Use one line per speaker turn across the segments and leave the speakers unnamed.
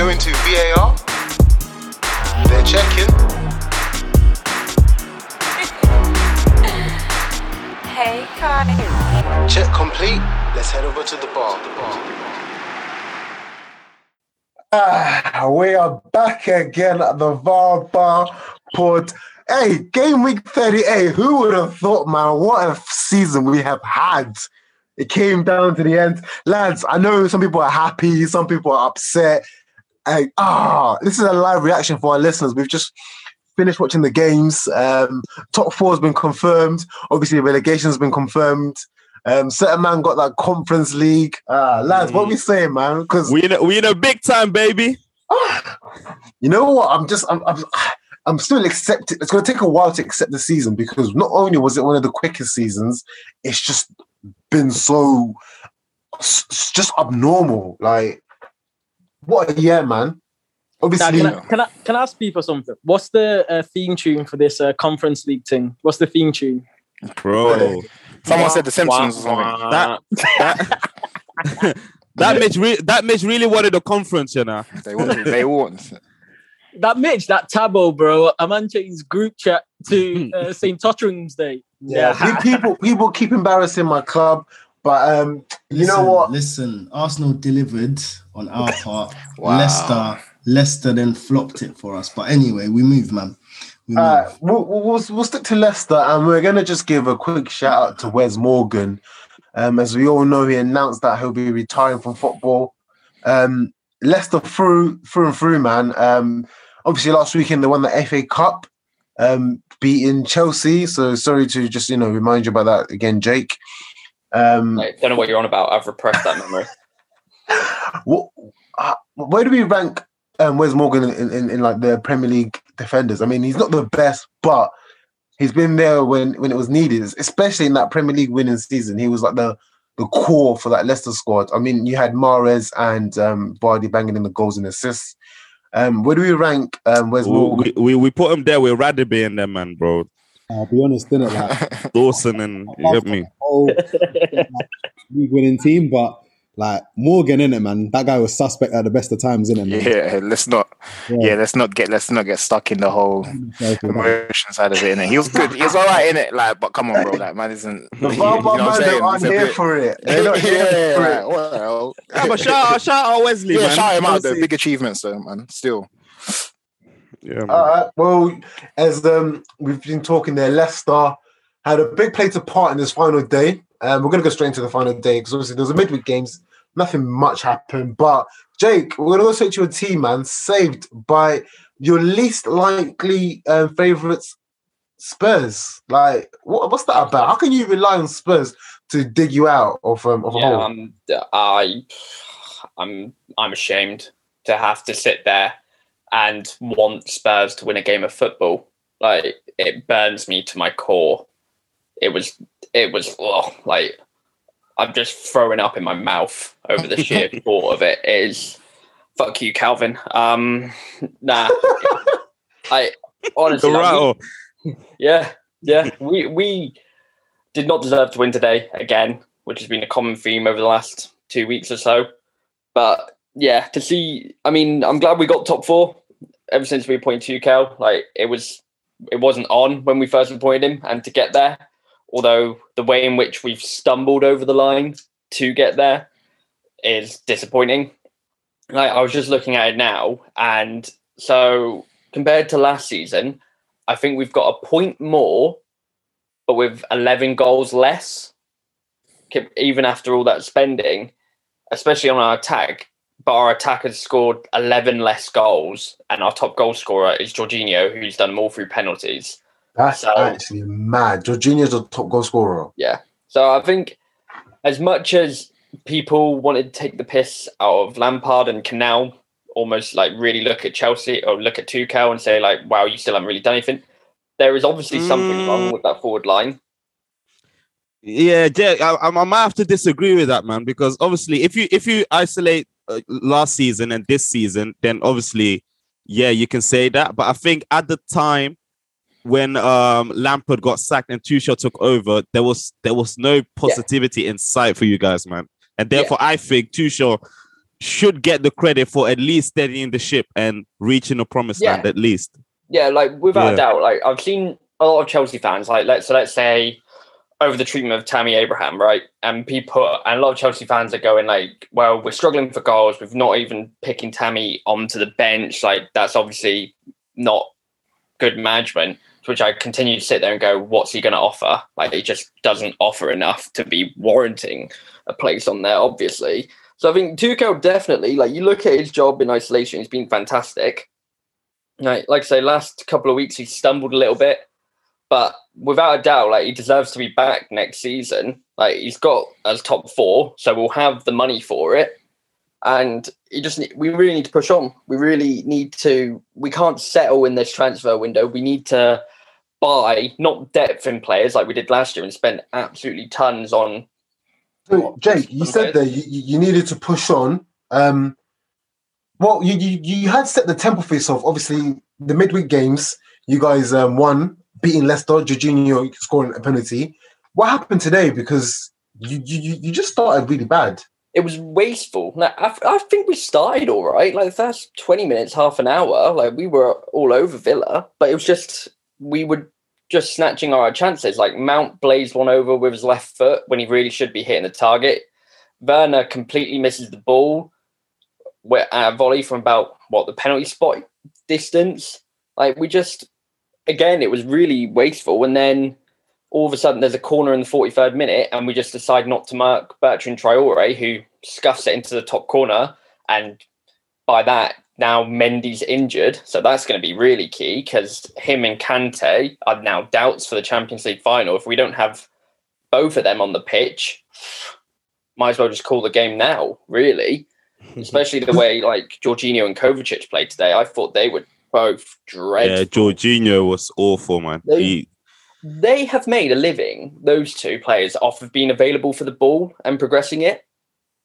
going to VAR. They're checking.
Hey, Kai.
Check complete. Let's head over to the bar. The bar.
Ah, we are back again at the VAR Bar Pod. Hey, game week 38. Who would have thought, man? What a season we have had. It came down to the end. Lads, I know some people are happy, some people are upset. Hey, ah, this is a live reaction for our listeners. We've just finished watching the games. Um, top four has been confirmed. Obviously, relegation has been confirmed. Um, certain man got that conference league. Ah, lads, what we saying, man? Because
We in a, we in a big time, baby.
you know what? I'm just, I'm, I'm, I'm still accepting. It's going to take a while to accept the season because not only was it one of the quickest seasons, it's just been so, it's just abnormal. Like, what a year, man.
Now,
Obviously,
can, I, can I can I ask people something? What's the uh, theme tune for this uh, conference league thing? What's the theme tune?
Bro.
Someone said The Simpsons or something.
That that, that Mitch re- that Mitch really wanted a conference, you know.
They want. They want.
That Mitch, that Tabo, bro. A man changed group chat to uh, St. Totteringham's Day.
yeah, pe- people, people keep embarrassing my club, but um, you know what?
Listen, Arsenal delivered on our part.
Wow.
Leicester, Leicester then flopped it for us. But anyway, we move, man. We move.
Uh, we'll, we'll, we'll, stick to Leicester and we're going to just give a quick shout out to Wes Morgan. Um, as we all know, he announced that he'll be retiring from football. Um, Leicester through, through and through, man. Um, obviously, last weekend they won the FA Cup, um, beating Chelsea. So sorry to just, you know, remind you about that again, Jake. Um,
I don't know what you're on about. I've repressed that memory.
what, uh, where do we rank um, Wes Morgan in, in, in like the Premier League defenders? I mean, he's not the best, but he's been there when when it was needed, especially in that Premier League winning season. He was like the the core for that Leicester squad. I mean, you had Mahrez and um, Vardy banging in the goals and assists. Um, where do we rank um, Wes Morgan?
We, we we put him there with Radaby and them, man, bro.
I'll be honest, didn't like
Dawson and you get me.
whole league winning team, but like Morgan in it, man. That guy was suspect at the best of times, innit, man?
Yeah, let's not. Yeah, let's not get. Let's not get stuck in the whole emotion side of it. Innit? He was good. He was all right in it. Like, but come on, bro. That man isn't.
The
you
Bar
know I'm
man
saying?
aren't here
bit-
for it. They're not here
yeah,
for
like,
it.
well,
Yeah, but shout out, shout out Wesley,
yeah,
man.
shout him out. though.
Honestly.
big achievements, though, man. Still,
Yeah, man.
All right. Well, as um, we've been talking there, Leicester had a big play to part in this final day. Um, we're going to go straight into the final day because obviously there's a midweek games. Nothing much happened. But Jake, we're going to go straight to your team, man. Saved by your least likely um, favourites, Spurs. Like, what, what's that about? How can you rely on Spurs to dig you out of um, of a
yeah,
hole?
I'm, I, I'm, I'm ashamed to have to sit there and want Spurs to win a game of football. Like it burns me to my core. It was, it was, oh, like I'm just throwing up in my mouth over the sheer thought of it. it. Is fuck you, Calvin. Um, nah, I honestly,
The
like, we- yeah, yeah. We we did not deserve to win today again, which has been a common theme over the last two weeks or so. But yeah, to see, I mean, I'm glad we got top four. Ever since we appointed Tuchel, like it was, it wasn't on when we first appointed him, and to get there, although the way in which we've stumbled over the line to get there is disappointing. Like I was just looking at it now, and so compared to last season, I think we've got a point more, but with 11 goals less, even after all that spending, especially on our attack. But our attack has scored 11 less goals, and our top goal scorer is Jorginho, who's done them all through penalties.
That's
So-
actually mad. Jorginho's the top goal scorer.
Yeah. So I think as much as people wanted to take the piss out of Lampard and Canal, almost like really look at Chelsea or look at Tuchel and say like, "Wow, you still haven't really done anything." There is obviously something wrong mm. with that forward line.
Yeah, Jay, I, I, I might have to disagree with that, man, because obviously, if you if you isolate uh, last season and this season, then obviously, yeah, you can say that. But I think at the time when um Lampard got sacked and Tuchel took over, there was there was no positivity in sight for you guys, man. And therefore, I think Tuchel should get the credit for at least steadying the ship and reaching the promised
Yeah.
land at least.
Yeah, like without
Yeah.
a doubt, like I've seen a lot of Chelsea fans, like let's so let's say over the treatment of Tammy Abraham, right? And people and a lot of Chelsea fans are going like, well, we're struggling for goals. We've not even picking Tammy onto the bench. Like that's obviously not good management. Which I continue to sit there and go, what's he going to offer? Like he just doesn't offer enough to be warranting a place on there, obviously. So I think Tuchel definitely, like you look at his job in isolation, he's been fantastic. Like, like I say, last couple of weeks he stumbled a little bit, but without a doubt, like he deserves to be back next season. Like he's got as top four, so we'll have the money for it. And he just we really need to push on. We really need to. We can't settle in this transfer window. We need to buy not depth in players like we did last year and spend absolutely tons on.
So, Jake, you said that you, you you needed to push on. Um, well, you, you you had set the tempo for yourself. Obviously, the midweek games, you guys um, won, beating Leicester, Jorginho scoring a penalty. What happened today? Because you you you- just started really bad.
it was wasteful. Like, I, I think we started all right. Like the first 20 minutes, half an hour, like we were all over Villa, but it was just, we were just snatching our chances. Like Mount blazed one over with his left foot when he really should be hitting the target. Werner completely misses the ball. Where a volley from about what the penalty spot distance. Like we just, again, it was really wasteful. And then all of a sudden there's a corner in the 43rd minute and we just decide not to mark Bertrand Traore, who scuffs it into the top corner. And by that, now Mendy's injured. So that's going to be really key because him and Kante are now doubts for the Champions League final. If we don't have both of them on the pitch, might as well just call the game now, really. Especially the way like Jorginho and Kovacic played today. I thought they were both dreadful
Yeah, Jorginho was awful, man.
They-
He,
they have made a living, those two players, off of being available for the ball and progressing it.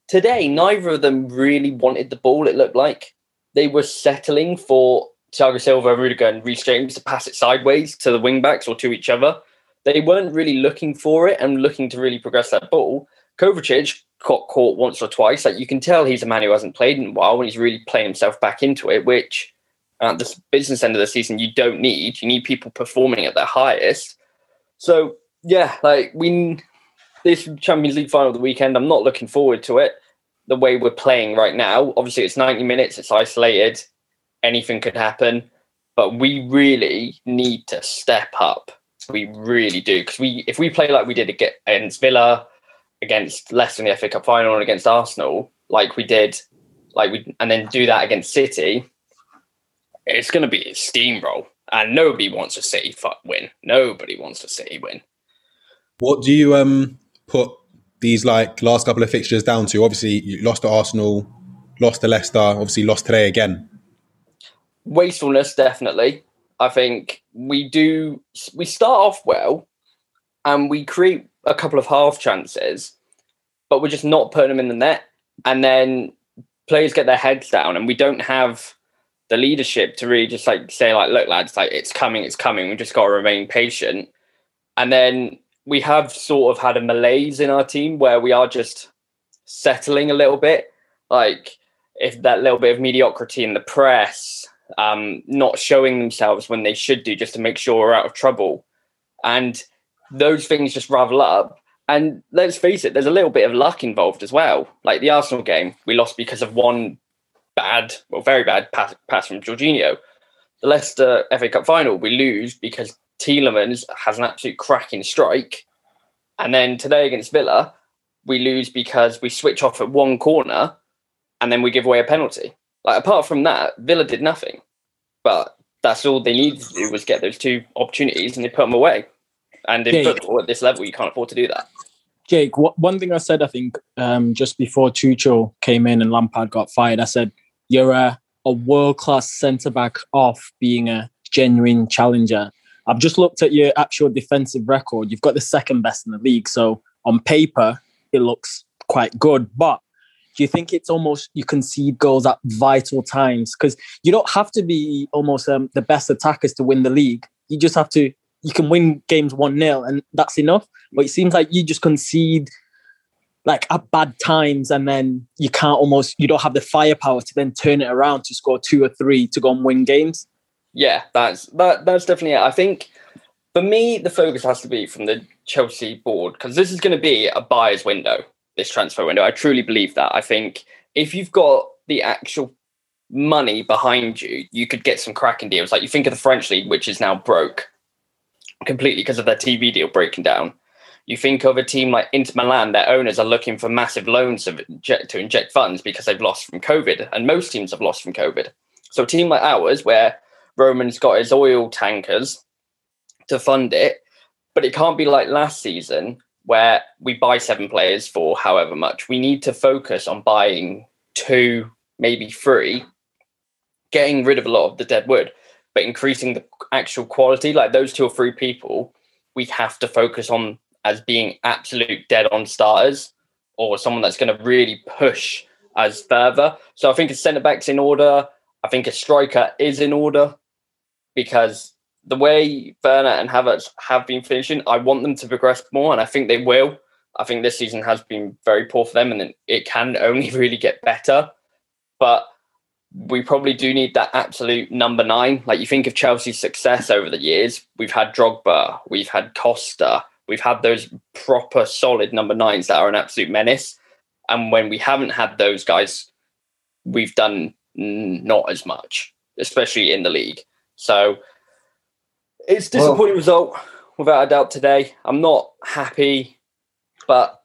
Today, neither of them really wanted the ball, it looked like. They were settling for Thiago Silva, Rudiger, and Reece James to pass it sideways to the wing backs or to each other. They weren't really looking for it and looking to really progress that ball. Kovacic got caught once or twice. Like you can tell he's a man who hasn't played in a while and he's really playing himself back into it, which at the business end of the season you don't need. You need people performing at their highest. So yeah, like we this Champions League final of the weekend, I'm not looking forward to it. The way we're playing right now, obviously it's 90 minutes, it's isolated, anything could happen, but we really need to step up. We really do because we if we play like we did against Villa, against Leicester in the FA Cup final, and against Arsenal, like we did, like we and then do that against City, it's going to be a steamroll, and nobody wants a City fu- win. Nobody wants a City win.
What do you um put these like last couple of fixtures down to? Obviously, you lost to Arsenal, lost to Leicester, obviously lost today again.
wastefulness definitely i think we do we start off well and we create a couple of half chances but we're just not putting them in the net and then players get their heads down and we don't have the leadership to really just like say like look lads like it's coming it's coming we just got to remain patient and then we have sort of had a malaise in our team where we are just settling a little bit like if that little bit of mediocrity in the press um, not showing themselves when they should do just to make sure we're out of trouble. And those things just ravel up. And let's face it, there's a little bit of luck involved as well. Like the Arsenal game, we lost because of one bad, well, very bad pass, pass from Jorginho. The Leicester FA Cup final, we lose because Tielemans has an absolute cracking strike. And then today against Villa, we lose because we switch off at one corner and then we give away a penalty. Like apart from that, Villa did nothing. But that's all they needed to do was get those two opportunities, and they put them away. And in
Yeah.
football at this level, you can't afford to do that.
Jake, what, one thing I said, I think, um, just before Tuchel came in and Lampard got fired, I said, you're a, a world class centre back off being a genuine challenger. I've just looked at your actual defensive record. You've got the second best in the league. So on paper, it looks quite good. But do you think it's almost you concede goals at vital times? Because you don't have to be almost um, the best attackers to win the league. You just have to, you can win games 1 0, and that's enough. But it seems like you just concede like at bad times, and then you can't almost you don't have the firepower to then turn it around to score two or three to go and win games.
Yeah, that's that. That's definitely it. I think for me, the focus has to be from the Chelsea board because this is going to be a buyer's window. This transfer window, I truly believe that. I think if you've got the actual money behind you, you could get some cracking deals. Like you think of the French league, which is now broke completely because of their TV deal breaking down. You think of a team like Inter Milan, their owners are looking for massive loans to inject, to inject funds because they've lost from COVID, and most teams have lost from COVID. So a team like ours, where Roman's got his oil tankers to fund it, but it can't be like last season where we buy seven players for however much. We need to focus on buying two, maybe three, getting rid of a lot of the dead wood, but increasing the actual quality. Like those two or three people, we have to focus on as being absolute dead on starters or someone that's going to really push us further. So I think a centre back's in order. I think a striker is in order because the way Werner and Havertz have been finishing, I want them to progress more, and I think they will. I think this season has been very poor for them, and it can only really get better. But we probably do need that absolute number nine. Like you think of Chelsea's success over the years, we've had Drogba, we've had Costa, we've had those proper solid number nines that are an absolute menace. And when we haven't had those guys, we've done not as much, especially in the league. So it's disappointing well, result without a doubt today. I'm not happy, but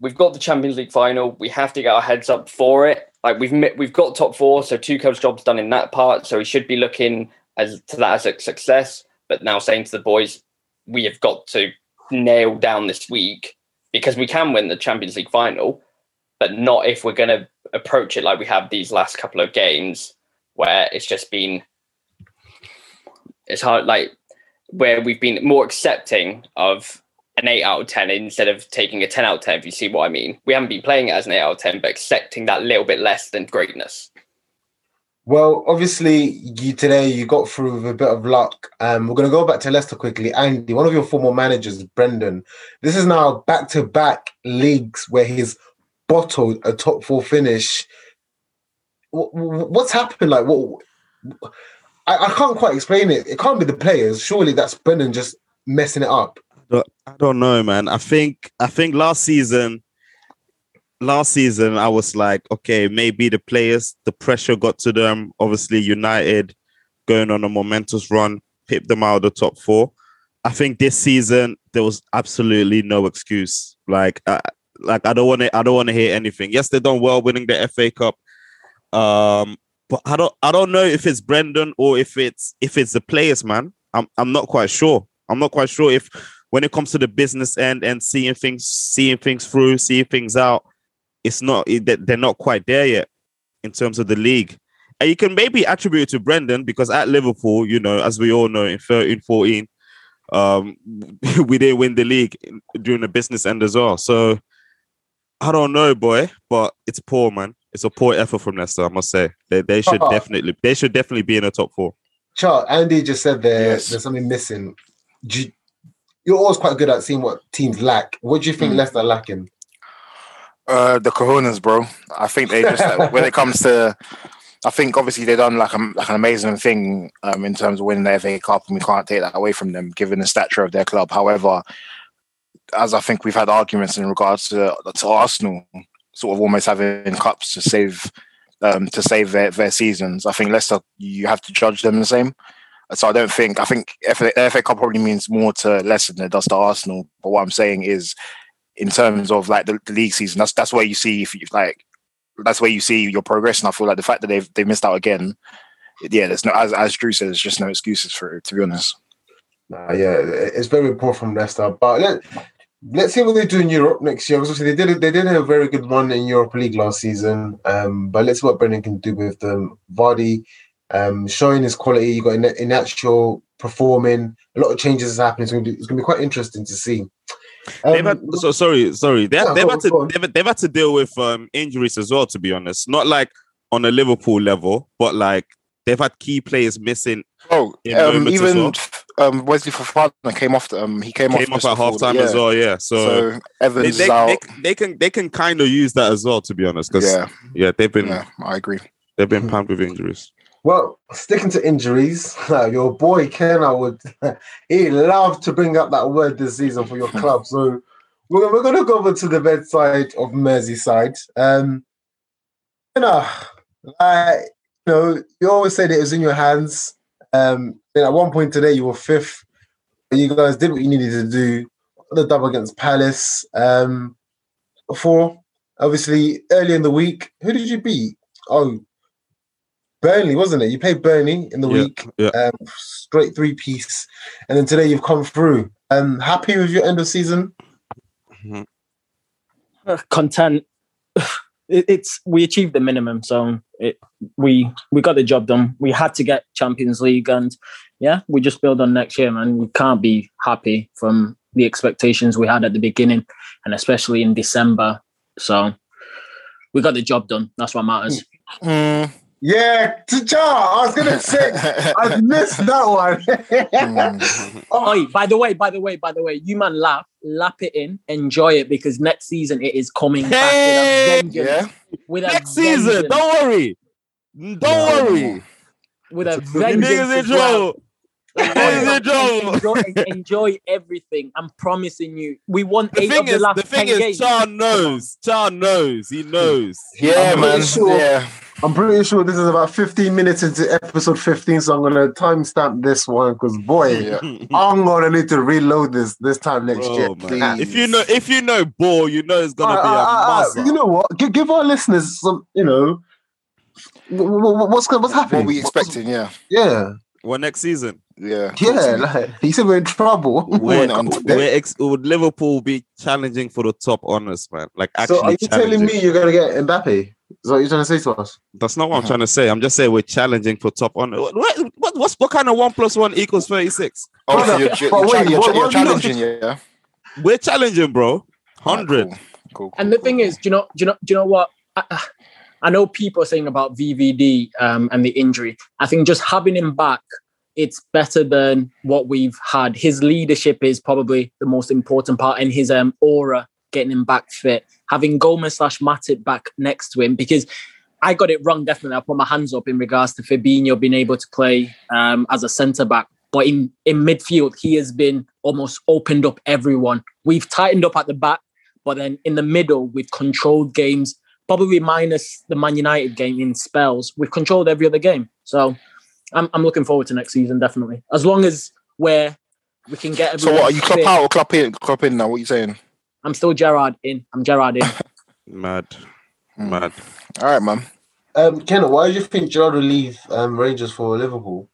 we've got the Champions League final. We have to get our heads up for it. Like we've we've got top four, so two Tuchel's job's done in that part. So we should be looking as to that as a success. But now saying to the boys, we have got to nail down this week because we can win the Champions League final, but not if we're going to approach it like we have these last couple of games where it's just been it's hard like where we've been more accepting of an 8 out of 10 instead of taking a 10 out of 10 if you see what i mean. We haven't been playing it as an 8 out of 10 but accepting that little bit less than greatness
well obviously you today you got through with a bit of luck um, we're going to go back to leicester quickly andy one of your former managers brendan this is now back-to-back leagues where he's bottled a top four finish what's happened like what I, I can't quite explain it. It can't be the players. Surely that's Brendan just messing it up.
I don't know, man. I think I think last season, last season I was like, okay, maybe the players, the pressure got to them. Obviously, United going on a momentous run, pipped them out of the top four. I think this season there was absolutely no excuse. Like, uh, like I don't want to, I don't want to hear anything. Yes, they done well winning the FA Cup. Um, but I don't I don't know if it's Brendan or if it's if it's the players, man. I'm I'm not quite sure. I'm not quite sure if when it comes to the business end and seeing things seeing things through, seeing things out, it's not they're not quite there yet in terms of the league. And you can maybe attribute it to Brendan because at Liverpool, you know, as we all know, in 13, 14, um, we didn't win the league during the business end as well. So I don't know, boy, but it's poor, man it's a poor effort from Leicester, I must say. They they should uh-huh. definitely they should definitely be in the top four.
Charles, Andy just said there yes. there's something missing. You, you're always quite good at seeing what teams lack. What do you think mm. Leicester lacking?
Uh, the Cojones, bro. I think they just like, when it comes to, I think obviously they done like a, like an amazing thing um, in terms of winning the FA Cup, and we can't take that away from them given the stature of their club. However, as I think we've had arguments in regards to to Arsenal, sort of almost having cups to save um, to save their, their seasons. I think Leicester, you have to judge them the same. So I don't think I think FA, FA Cup probably means more to Leicester than it does to Arsenal. But what I'm saying is, in terms of like the, the league season, that's that's where you see if you like that's where you see your progress. And I feel like the fact that they've they missed out again, yeah, there's no as as Drew says, there's just no excuses for it. To be honest.
Uh, yeah, it's very poor from Leicester. But let, let's see what they do in Europe next year. Because they did they did a very good run in Europa League last season. Um, but let's see what Brendan can do with them. Vardy um, showing his quality. You got in, in actual performing. A lot of changes is happening. It's going to be quite interesting to see.
Um, they've had, so sorry, sorry. They, yeah, they've, had to, they've, they've, had to deal with um, injuries as well. To be honest, not like on a Liverpool level, but like they've had key players missing.
Oh, um, even well. um, Wesley Fofana came off. Um, he came,
Came
off
off at
just before
half time
yeah.
as well, yeah. So,
So
they,
Evans
they,
is out.
they, they can they can kind of use that as well, to be honest. Because yeah.
yeah,
they've been
yeah, I agree.
they've been panned with injuries.
Well, sticking to injuries, your boy Ken, I would he loved to bring up that word this season for your club. So we're, we're going to go over to the bedside of Merseyside. Um, you know, like, you know, you always said it was in your hands. Um, then at one point today, you were fifth. You guys did what you needed to do. The double against Palace. Um, before, obviously, early in the week, who did you beat? Oh, Burnley, wasn't it? You played Burnley in the
Yeah,
week,
yeah.
um, straight three piece, and then today you've come through. Um, happy with your end of season?
Uh, content. It, it's we achieved the minimum, so it, we we got the job done. We had to get Champions League, and yeah, we just build on next year, man. We can't be happy from the expectations we had at the beginning, and especially in December. So we got the job done. That's what matters.
Mm.
Yeah, T'Challa, I was gonna say I missed that one.
Mm.
Oh, by the way, by the way, by the way, you man laugh, lap it in, enjoy it because next season it is coming
Hey!
back with a vengeance.
Yeah,
With a
Next season,
vengeance.
don't worry, don't
No,
worry.
with a
It's a-
vengeance.
niggas in
as well.
trouble. You niggas in trouble.
enjoy, enjoy everything. I'm promising you. We won
The
eight
thing
of the
is,
last
the thing
10
is,
games.
Char knows. Char knows. He knows.
yeah,
I'm
man.
pretty sure-
Yeah,
I'm pretty sure this is about 15 minutes into episode 15, so I'm gonna timestamp this one because boy,
yeah.
I'm gonna need to reload this this time next
Bro,
year.
man. If you know, if you know ball, you know it's gonna
Uh,
be a
you know what? Give, give our listeners some, you know, wh- wh- wh- what's what's happening?
What we
What's-
expecting? Yeah,
Yeah,
Well, next season,
yeah,
yeah. Like he said, we're in trouble.
we're, we're ex- would Liverpool be challenging for the top honors, man? Like actually,
so are you telling me you're gonna get Mbappe? Is that what you're trying to say to us?
That's not what I'm
Uh-huh.
trying to say. I'm just saying we're challenging for top honor. What, what, what, what's, what kind of one plus one equals 36?
Oh, so you're, you're, you're,
wait,
you're,
what-
you're
what do you-
challenging, yeah.
We're challenging, bro. 100.
Alright, cool, cool,
And the
cool,
thing is, do you know, do you know, do you know what? I, I know people are saying about VVD um, and the injury. I think just having him back, it's better than what we've had. His leadership is probably the most important part, and his um, aura getting him back fit. Having Gomez slash Matip back next to him because I got it wrong. Definitely, I put my hands up in regards to Fabinho being able to play um, as a centre back. But in, in midfield, he has been almost opened up everyone. We've tightened up at the back, but then in the middle, we've controlled games, probably minus the Man United game in spells. We've controlled every other game. So I'm, I'm looking forward to next season, definitely. As long as we're, we can get
So what are you club
fit.
out or club in? Club in now? What are you saying?
I'm still Gerrard in. I'm Gerrard in.
Mad.
Hmm.
Mad.
All right, man.
Um, Ken, why do you think Gerrard will leave um, Rangers for Liverpool?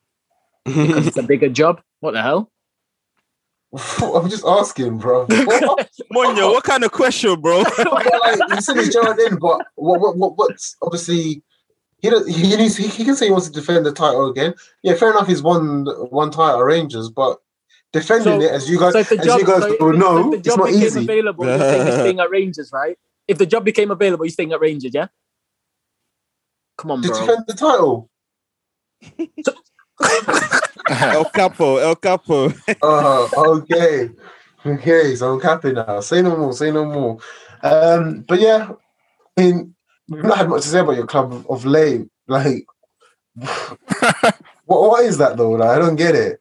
because it's a bigger job. What the hell?
I'm just asking, bro. What?
Monyo, what kind of question, bro?
but like you said, it's Gerrard in, but what, what, what, what's obviously he does, he needs he, he can say he wants to defend the title again. Yeah, fair enough. He's won one title at Rangers, but defending
So-
it as you guys
So if
as
job,
you guys
so if-
will
if
know,
the
it's
job
not
became
easy.
available, you're staying at Rangers, right? If the job became available, you're staying at Rangers, yeah? Come on,
To
bro.
defend the title.
El Capo, El Capo.
Uh, okay. Okay, so I'm capping now. Say no more, say no more. Um, but yeah, I mean, we've not had much to say about your club of, of late. Like, what, what is that though? Like, I don't get it.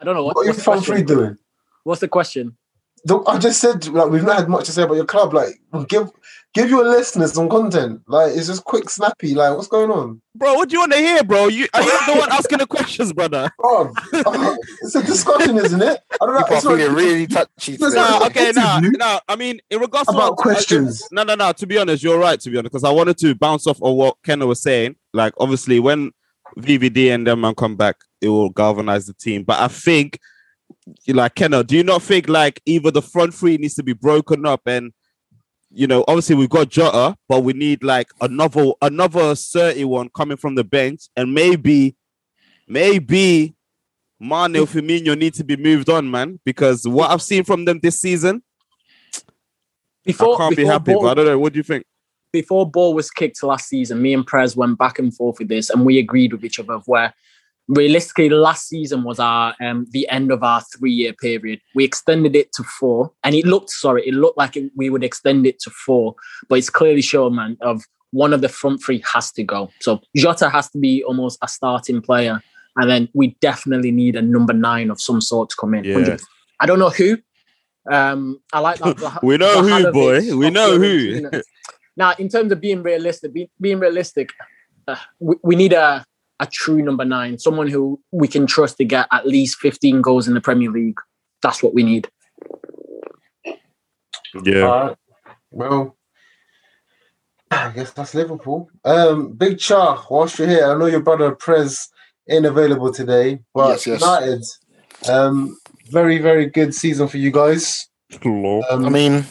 I don't know what,
What are your
what's, the
front three doing?
what's the question.
The- I just said like we've not had much to say about your club. Like, give give your listeners some content. Like, it's just quick, snappy. Like, what's going on?
Bro, what do you want to hear, bro? You are you the one asking the questions, brother?
Oh, it's a discussion, isn't it? I don't know.
People are
It's not,
feeling really touchy
It's
today.
Nah, okay, now,
interview
now. I mean, in regards to
about
what-
questions.
Uh, no, no, no. To be honest, you're right. To be honest, because I wanted to bounce off of what Kenna was saying. Like, obviously, when VVD and them man come back, it will galvanize the team. But I think, like Kenna, do you not think like either the front three needs to be broken up and you know, obviously we've got Jota, but we need like another another 30 one coming from the bench, and maybe, maybe Mane or Firmino need to be moved on, man. Because what I've seen from them this season,
Before,
I can't be happy.
Ball,
But I don't know. What do you think?
before ball was kicked last season, me and Prez went back and forth with this, and we agreed with each other of where realistically, last season was our um, the end of our three year period. We extended it to four, and it looked sorry, it looked like it, we would extend it to four, but it's clearly shown, man, of one of the front three has to go. So Jota has to be almost a starting player, and then we definitely need a number nine of some sort to come in.
Yeah.
I don't know who. Um, I like that.
We know who, boy. We know who.
Now, in terms of being realistic, be, being realistic, uh, we, we need a a true number nine, someone who we can trust to get at least 15 goals in the Premier League. That's what we need.
Yeah.
All right. Well, I guess that's Liverpool. Um, Big Char, whilst you're here, I know your brother Prez ain't available today, but
Yes, yes.
United, um, very, very good season for you guys. Um,
I mean,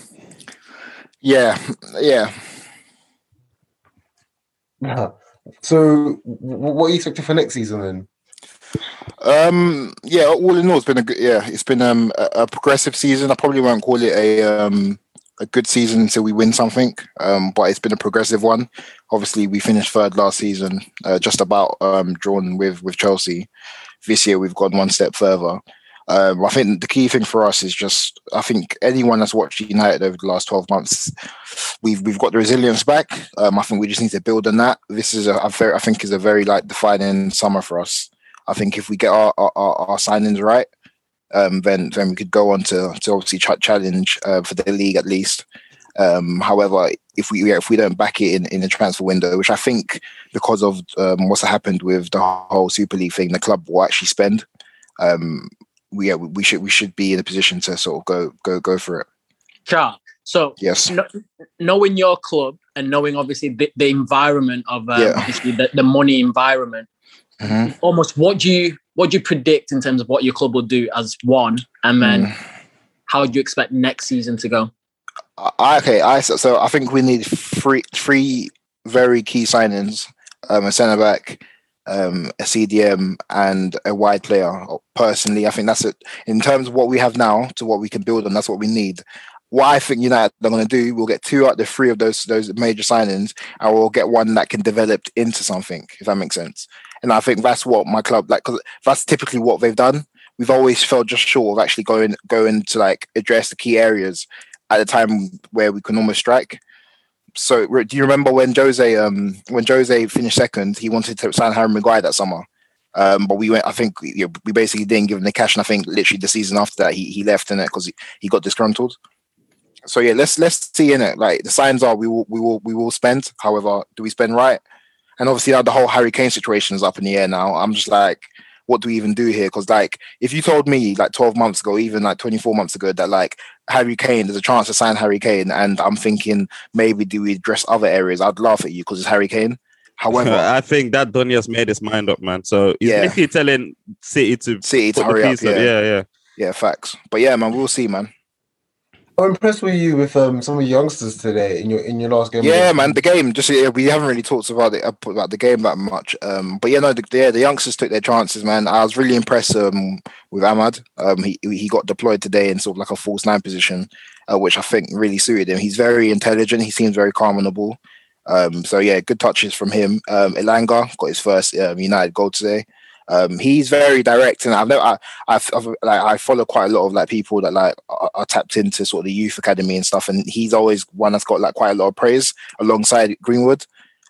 yeah, yeah.
so what are you expecting for next season then?
Um, yeah, all in all, it's been a good, yeah, it's been um, a, a progressive season. I probably won't call it a um, a good season until we win something, um, but it's been a progressive one. Obviously, we finished third last season, uh, just about um, drawn with with Chelsea. This year, we've gone one step further. Um, I think the key thing for us is just I think anyone that's watched United over the last twelve months, we've we've got the resilience back. Um, I think we just need to build on that. This is a, a very I think is a very like defining summer for us. I think if we get our our, our signings right, um, then then we could go on to to obviously ch- challenge uh, for the league at least. Um, however, if we if we don't back it in, in the transfer window, which I think because of um, what's happened with the whole Super League thing, the club will actually spend. Um, yeah, we should we should be in a position to sort of go go go for it.
Sure. So,
Yes.
kno- knowing your club and knowing obviously the, the environment of um,
Yeah.
obviously the, the money environment,
Mhm.
almost what do you what do you predict in terms of what your club will do as one, and then
Mm.
how do you expect next season to go?
I, okay, I so, so I think we need three three very key signings: um, a centre back, um, a CDM, and a wide player. Personally, I think that's it. In terms of what we have now to what we can build on, that's what we need. What I think United are going to do, we'll get two out of the three of those those major signings, and we'll get one that can develop into something. If that makes sense. And I think that's what my club like. Cause that's typically what they've done. We've always felt just short of actually going going to like address the key areas at a time where we can almost strike. So do you remember when Jose um when Jose finished second, he wanted to sign Harry Maguire that summer. Um, but we went. I think we, we basically didn't give him the cash, and I think literally the season after that, he, he left in it because he, he got disgruntled. So yeah, let's let's see in it. Like the signs are, we will we will we will spend. However, do we spend right? And obviously now the whole Harry Kane situation is up in the air now. I'm just like, what do we even do here? Because like, if you told me like 12 months ago, even like 24 months ago, that like Harry Kane, there's a chance to sign Harry Kane, and I'm thinking maybe do we address other areas? I'd laugh at you because it's Harry Kane. However,
I think that Donya's made his mind up, man. So he's
Yeah.
literally telling City to
City to hurry up.
piece up.
Yeah.
yeah, yeah.
yeah, facts. But yeah, man, we'll see, man.
How impressed were you with um, some of the youngsters today in your in your last game?
Yeah, man, the game. Just yeah, we haven't really talked about it about the game that much. Um, but yeah, no, the, yeah, the youngsters took their chances, man. I was really impressed um, with Amad. Um, he he got deployed today in sort of like a false nine position, uh, which I think really suited him. He's very intelligent. He seems very calm on the ball. Um, so yeah, good touches from him. Um, Elanga got his first um, United goal today. Um, he's very direct, and I've I, I've, I've like I follow quite a lot of like people that like are, are tapped into sort of the youth academy and stuff, and he's always one that's got like quite a lot of praise alongside Greenwood.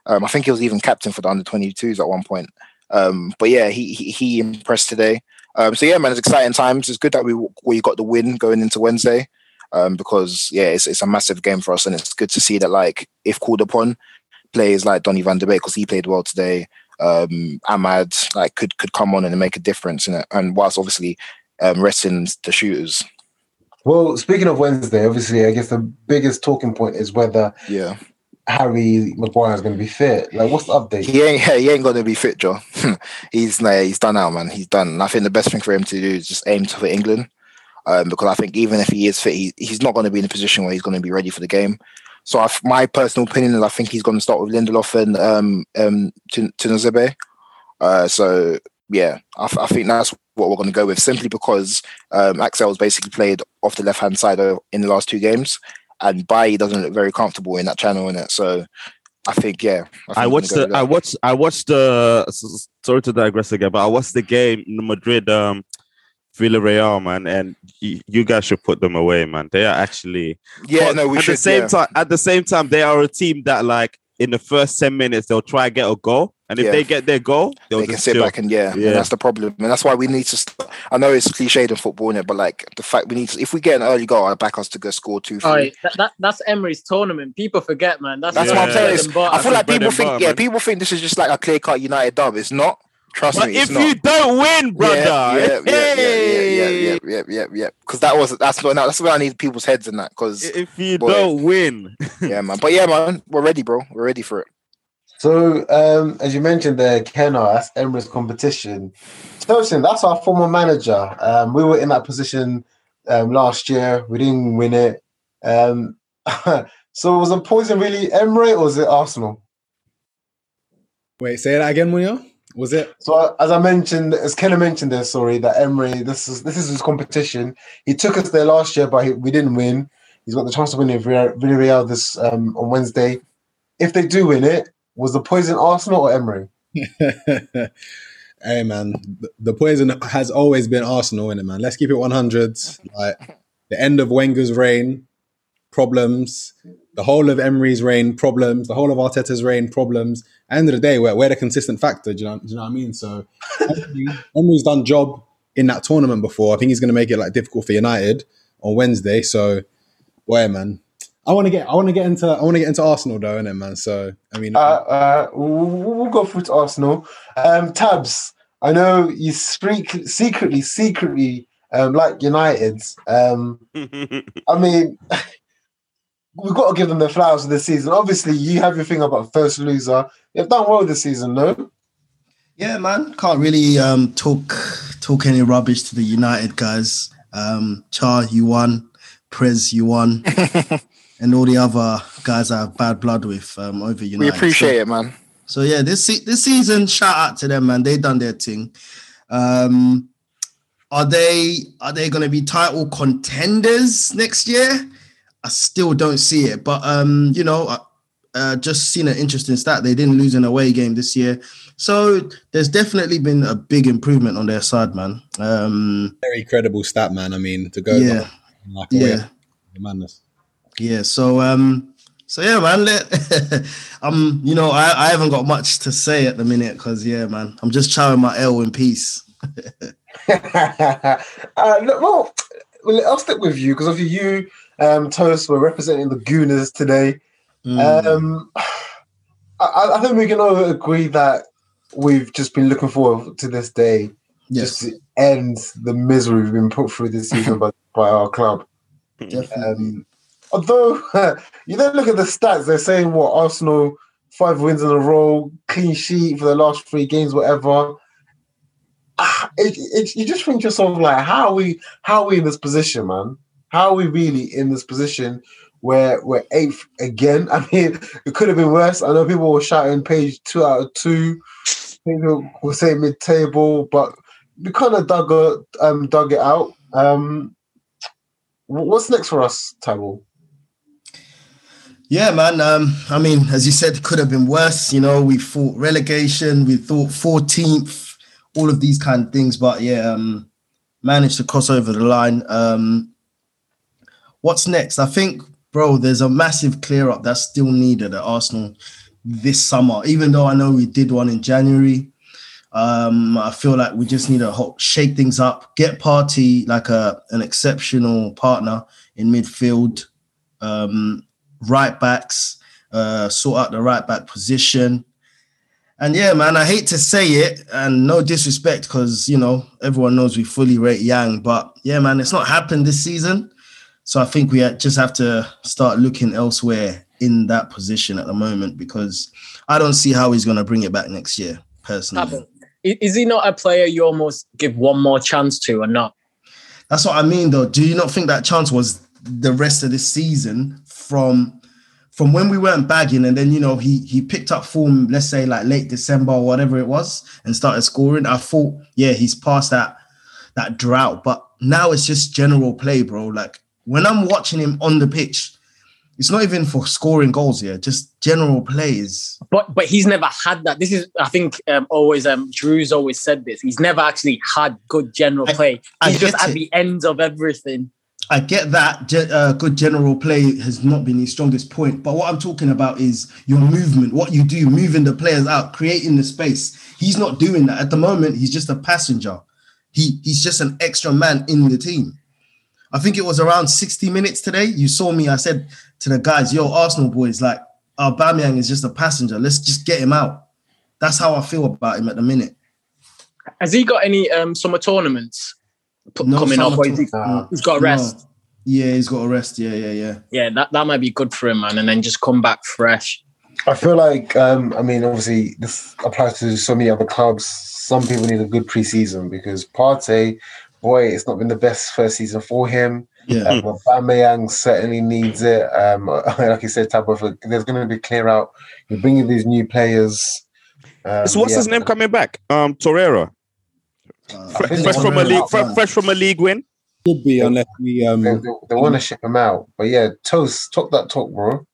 Um, I think he was even captain for the under 22s at one point. Um, but yeah, he, he he impressed today. Um, so yeah, man, it's exciting times. It's good that we we got the win going into Wednesday. Um, because yeah, it's it's a massive game for us, and it's good to see that like if called upon, players like Donny Van de Beek because he played well today. Um, Amad like could could come on and make a difference in it, and whilst obviously um, resting the shooters.
Well, speaking of Wednesday, obviously, I guess the biggest talking point is whether
Yeah,
Harry Maguire is going to be fit. Like, what's the update?
he ain't he ain't gonna be fit, Joe. he's nah, he's done now, man. He's done. And I think the best thing for him to do is just aim for England, um, because I think even if he is fit, he, he's not going to be in a position where he's going to be ready for the game. So I, my personal opinion is I think he's going to start with Lindelof and um um Tun- Tuanzebe. Uh, so yeah, I, I think that's what we're going to go with simply because um, Axel's basically played off the left hand side in the last two games, and Bailly doesn't look very comfortable in that channel in it. So I think yeah. think
I watched the I watched I watched the sorry to digress again, but I watched the game in Madrid um Villarreal man and y- you guys should put them away man. They are actually
yeah,
but
no, we
at
should.
the same
yeah.
time at the same time they are a team that like in the first 10 minutes they'll try and get a goal and if
Yeah.
they get their goal they'll
they can
just
sit
chill.
back and yeah,
Yeah.
and that's the problem, and that's why we need to. St- I know it's cliched in football, innit, but like the fact we need to, if we get an early goal, I back us to go score two, three.
All right, that, that, that's Emery's tournament. People forget, man. That's,
That's
Yeah.
what I'm saying.
bread
It's-
and butter.
I feel like people think,
butter,
yeah,
man.
people think this is just like a clear cut United dub. It's not. Trust
but
me, it's
if
not.
you don't win brother
Yeah, yeah, yeah, yeah, yeah, yeah, yeah, yeah, yeah. Because that was that's what that's where I need people's heads in that. Because
if you
Boy.
don't win
yeah, man. But yeah, man, we're ready, bro. We're ready for it.
So, um, as you mentioned there, Kenna, that's Emery's competition. Tosin, that's our former manager. Um, we were in that position um, last year. We didn't win it. Um, so, was the poison really Emery or was it Arsenal?
Wait, say that again, Munyo. Was it?
So, as I mentioned, as Kenna mentioned there, sorry, that Emery, this is this is his competition. He took us there last year, but he, we didn't win. He's got the chance to win in Villar- Villarreal this um, on Wednesday. If they do win it, was the poison Arsenal or Emery?
hey man, the, the poison has always been Arsenal in it, man. Let's keep it 100. Like the end of Wenger's reign, problems. The whole of Emery's reign, problems. The whole of Arteta's reign, problems. End of the day, we're, we're the consistent factor. Do you know? Do you know what I mean? So Emery, Emery's done job in that tournament before. I think he's going to make it like difficult for United on Wednesday. So, boy, man. I want to get I want to get into I want to get into Arsenal though, innit, man. So I mean,
Uh, uh, we'll, go through to Arsenal. Um, Tabs, I know you secretly, secretly, secretly um, like United's. Um, I mean, we've got to give them the flowers of the season. Obviously, you have your thing about first loser. They've done well this season, no?
Yeah, man. Can't really um, talk talk any rubbish to the United guys. Um, Char, you won. Prez, you won. and all the other guys I have bad blood with um, over United.
We appreciate
so,
it, man.
So yeah, this se- this season, shout out to them, man. They done their thing. Um, are they are they going to be title contenders next year? I still don't see it, but um, you know, I, uh, just seen an interesting stat. They didn't lose an away game this year, so there's definitely been a big improvement on their side, man. Um,
very credible stat, man. I mean, to go
yeah,
like away,
yeah.
madness.
Yeah, so um, so yeah, man. Let um, you know, I, I haven't got much to say at the minute because yeah, man, I'm just chowing my L in peace.
uh, well, I'll stick with you because of you, um, Toast, we're representing the Gooners today.
Mm.
Um, I, I think we can all agree that we've just been looking forward to this day,
yes,
just to end the misery we've been put through this season by, by our club. Um, although you don't look at the stats, they're saying what Arsenal five wins in a row, clean sheet for the last three games, whatever. Ah, It, it, you just think to yourself like, how are we? How are we in this position, man? How are we really in this position where we're eighth again? I mean, it could have been worse. I know people were shouting page two out of two. People were saying mid-table, but we kind of dug it, um, dug it out. Um, what's next for us, Table?
Yeah, man. Um, I mean, as you said, it could have been worse. You know, we thought relegation, we thought 14th, all of these kind of things. But yeah, um, managed to cross over the line. Um, what's next? I think, bro, there's a massive clear up that's still needed at Arsenal this summer. Even though I know we did one in January, um, I feel like we just need to shake things up, get Partey like a an exceptional partner in midfield. Um, right backs, uh, sort out the right back position. And yeah, man, I hate to say it, and no disrespect, because you know everyone knows we fully rate Yang, but yeah, man, it's not happened this season. So I think we just have to start looking elsewhere in that position at the moment because I don't see how he's going to bring it back next year. Personally,
Is he not a player you almost give one more chance to or not?
That's what I mean, though. Do you not think that chance was the rest of this season from from when we weren't bagging, and then you know he he picked up form, let's say like late December or whatever it was, and started scoring. I thought, yeah, he's past that that drought, but now it's just general play, bro. Like when I'm watching him on the pitch, It's not even for scoring goals, here, Just general plays.
But but he's never had that. This is I think um, always um Drew's always said this. He's never actually had good general
I-
play.
I
He's just at
it.
the ends of everything.
I get that uh, good general play has not been his strongest point, but what I'm talking about is your movement, what you do, moving the players out, creating the space. He's not doing that at the moment. He's just a passenger. He he's just an extra man in the team. I think it was around 60 minutes today. You saw me. I said to the guys, "Yo, Arsenal boys, like Aubameyang is just a passenger. Let's just get him out." That's how I feel about him at the minute.
Has he got any um summer tournaments p-
No
coming up?
summer
Or is he,
tour-
he's got a rest.
No. Yeah, he's got a rest. Yeah, yeah, yeah.
Yeah, that, that might be good for him, man, and then just come back fresh.
I feel like, um, I mean, obviously, this applies to so many other clubs. Some people need a good preseason because Partey, boy, it's not been the best first season for him.
Yeah.
Um, Aubameyang certainly needs it. Um, like you said, Tabo, if there's going to be clear out. You're bringing these new players. Um,
So what's
yeah.
his name coming back? Um, Torreira,
Uh,
I
fresh, fresh from a league, fre- fresh from a league win.
Could be unless we um
They, they, they want to ship him out. But yeah, Toast, talk that talk, bro.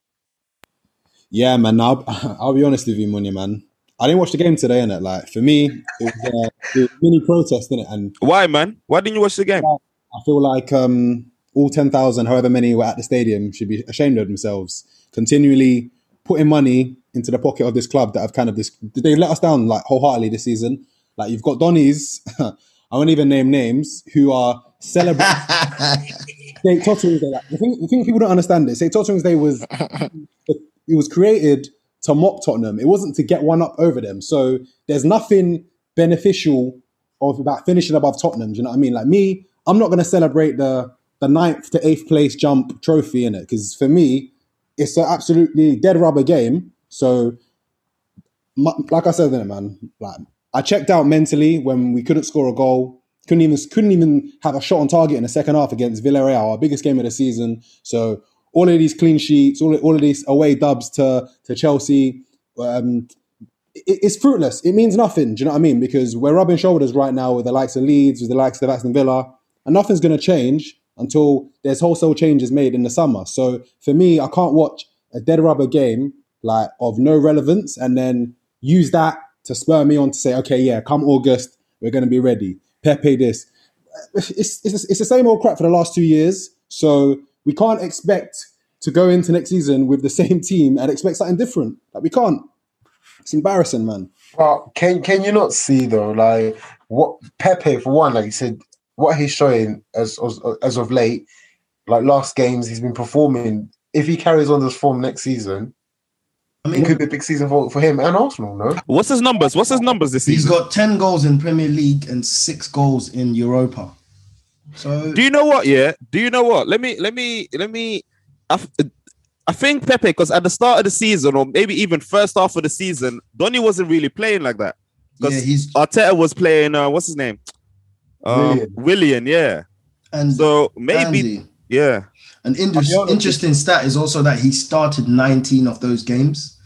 yeah, man. I'll, I'll be honest with you, Munya, man. I didn't watch the game today, innit? Like for me, it was, uh, it was a mini protest, innit? And
Why, man? Why didn't you watch the game?
I feel like um, all 10,000, however many were at the stadium, should be ashamed of themselves. Continually putting money into the pocket of this club that have kind of this. They let us down like wholeheartedly this season. Like you've got Donnies, I won't even name names, who are celebrating St. Tottering's Day. Like, the, thing, the thing people don't understand is St. Tottering's Day was it was created to mock Tottenham. It wasn't to get one up over them. So there's nothing beneficial of about finishing above Tottenham. Do you know what I mean? Like me, I'm not going to celebrate the the ninth to eighth place jump trophy in it because for me, it's an absolutely dead rubber game. So, mu- like I said, then man, like I checked out mentally when we couldn't score a goal. Couldn't even couldn't even have a shot on target in the second half against Villarreal, our biggest game of the season. So all of these clean sheets, all, all of these away dubs to to Chelsea, um, it- it's fruitless. It means nothing. Do you know what I mean? Because we're rubbing shoulders right now with the likes of Leeds, with the likes of Aston Villa, and nothing's going to change until there's wholesale changes made in the summer. So for me, I can't watch a dead rubber game like of no relevance and then use that to spur me on to say, okay, yeah, come August, we're going to be ready. Pepe this. It's, it's, it's the same old crap for the last two years. So we can't expect to go into next season with the same team and expect something different. Like we can't. It's embarrassing, man.
But can can you not see though, like what Pepe for one, like you said, what he's showing as as, as of late, like last games he's been performing. If he carries on this form next season,
I
it could be a big season for, for him and Arsenal. No,
What's his numbers? What's his numbers this
he's
season?
got 10 goals in Premier League and six goals in Europa. So
Do you know what? Yeah. Do you know what? Let me let me let me. I think Pepe because at the start of the season, or maybe even first half of the season, Donny wasn't really playing like that.
yeah,
Because
he's
Arteta was playing. Uh, what's his name? Um,
Willian.
Willian. Yeah.
and
So maybe.
Andy.
Yeah.
An inter-
I'll be honest,
interesting stat is also that he started 19 of those games.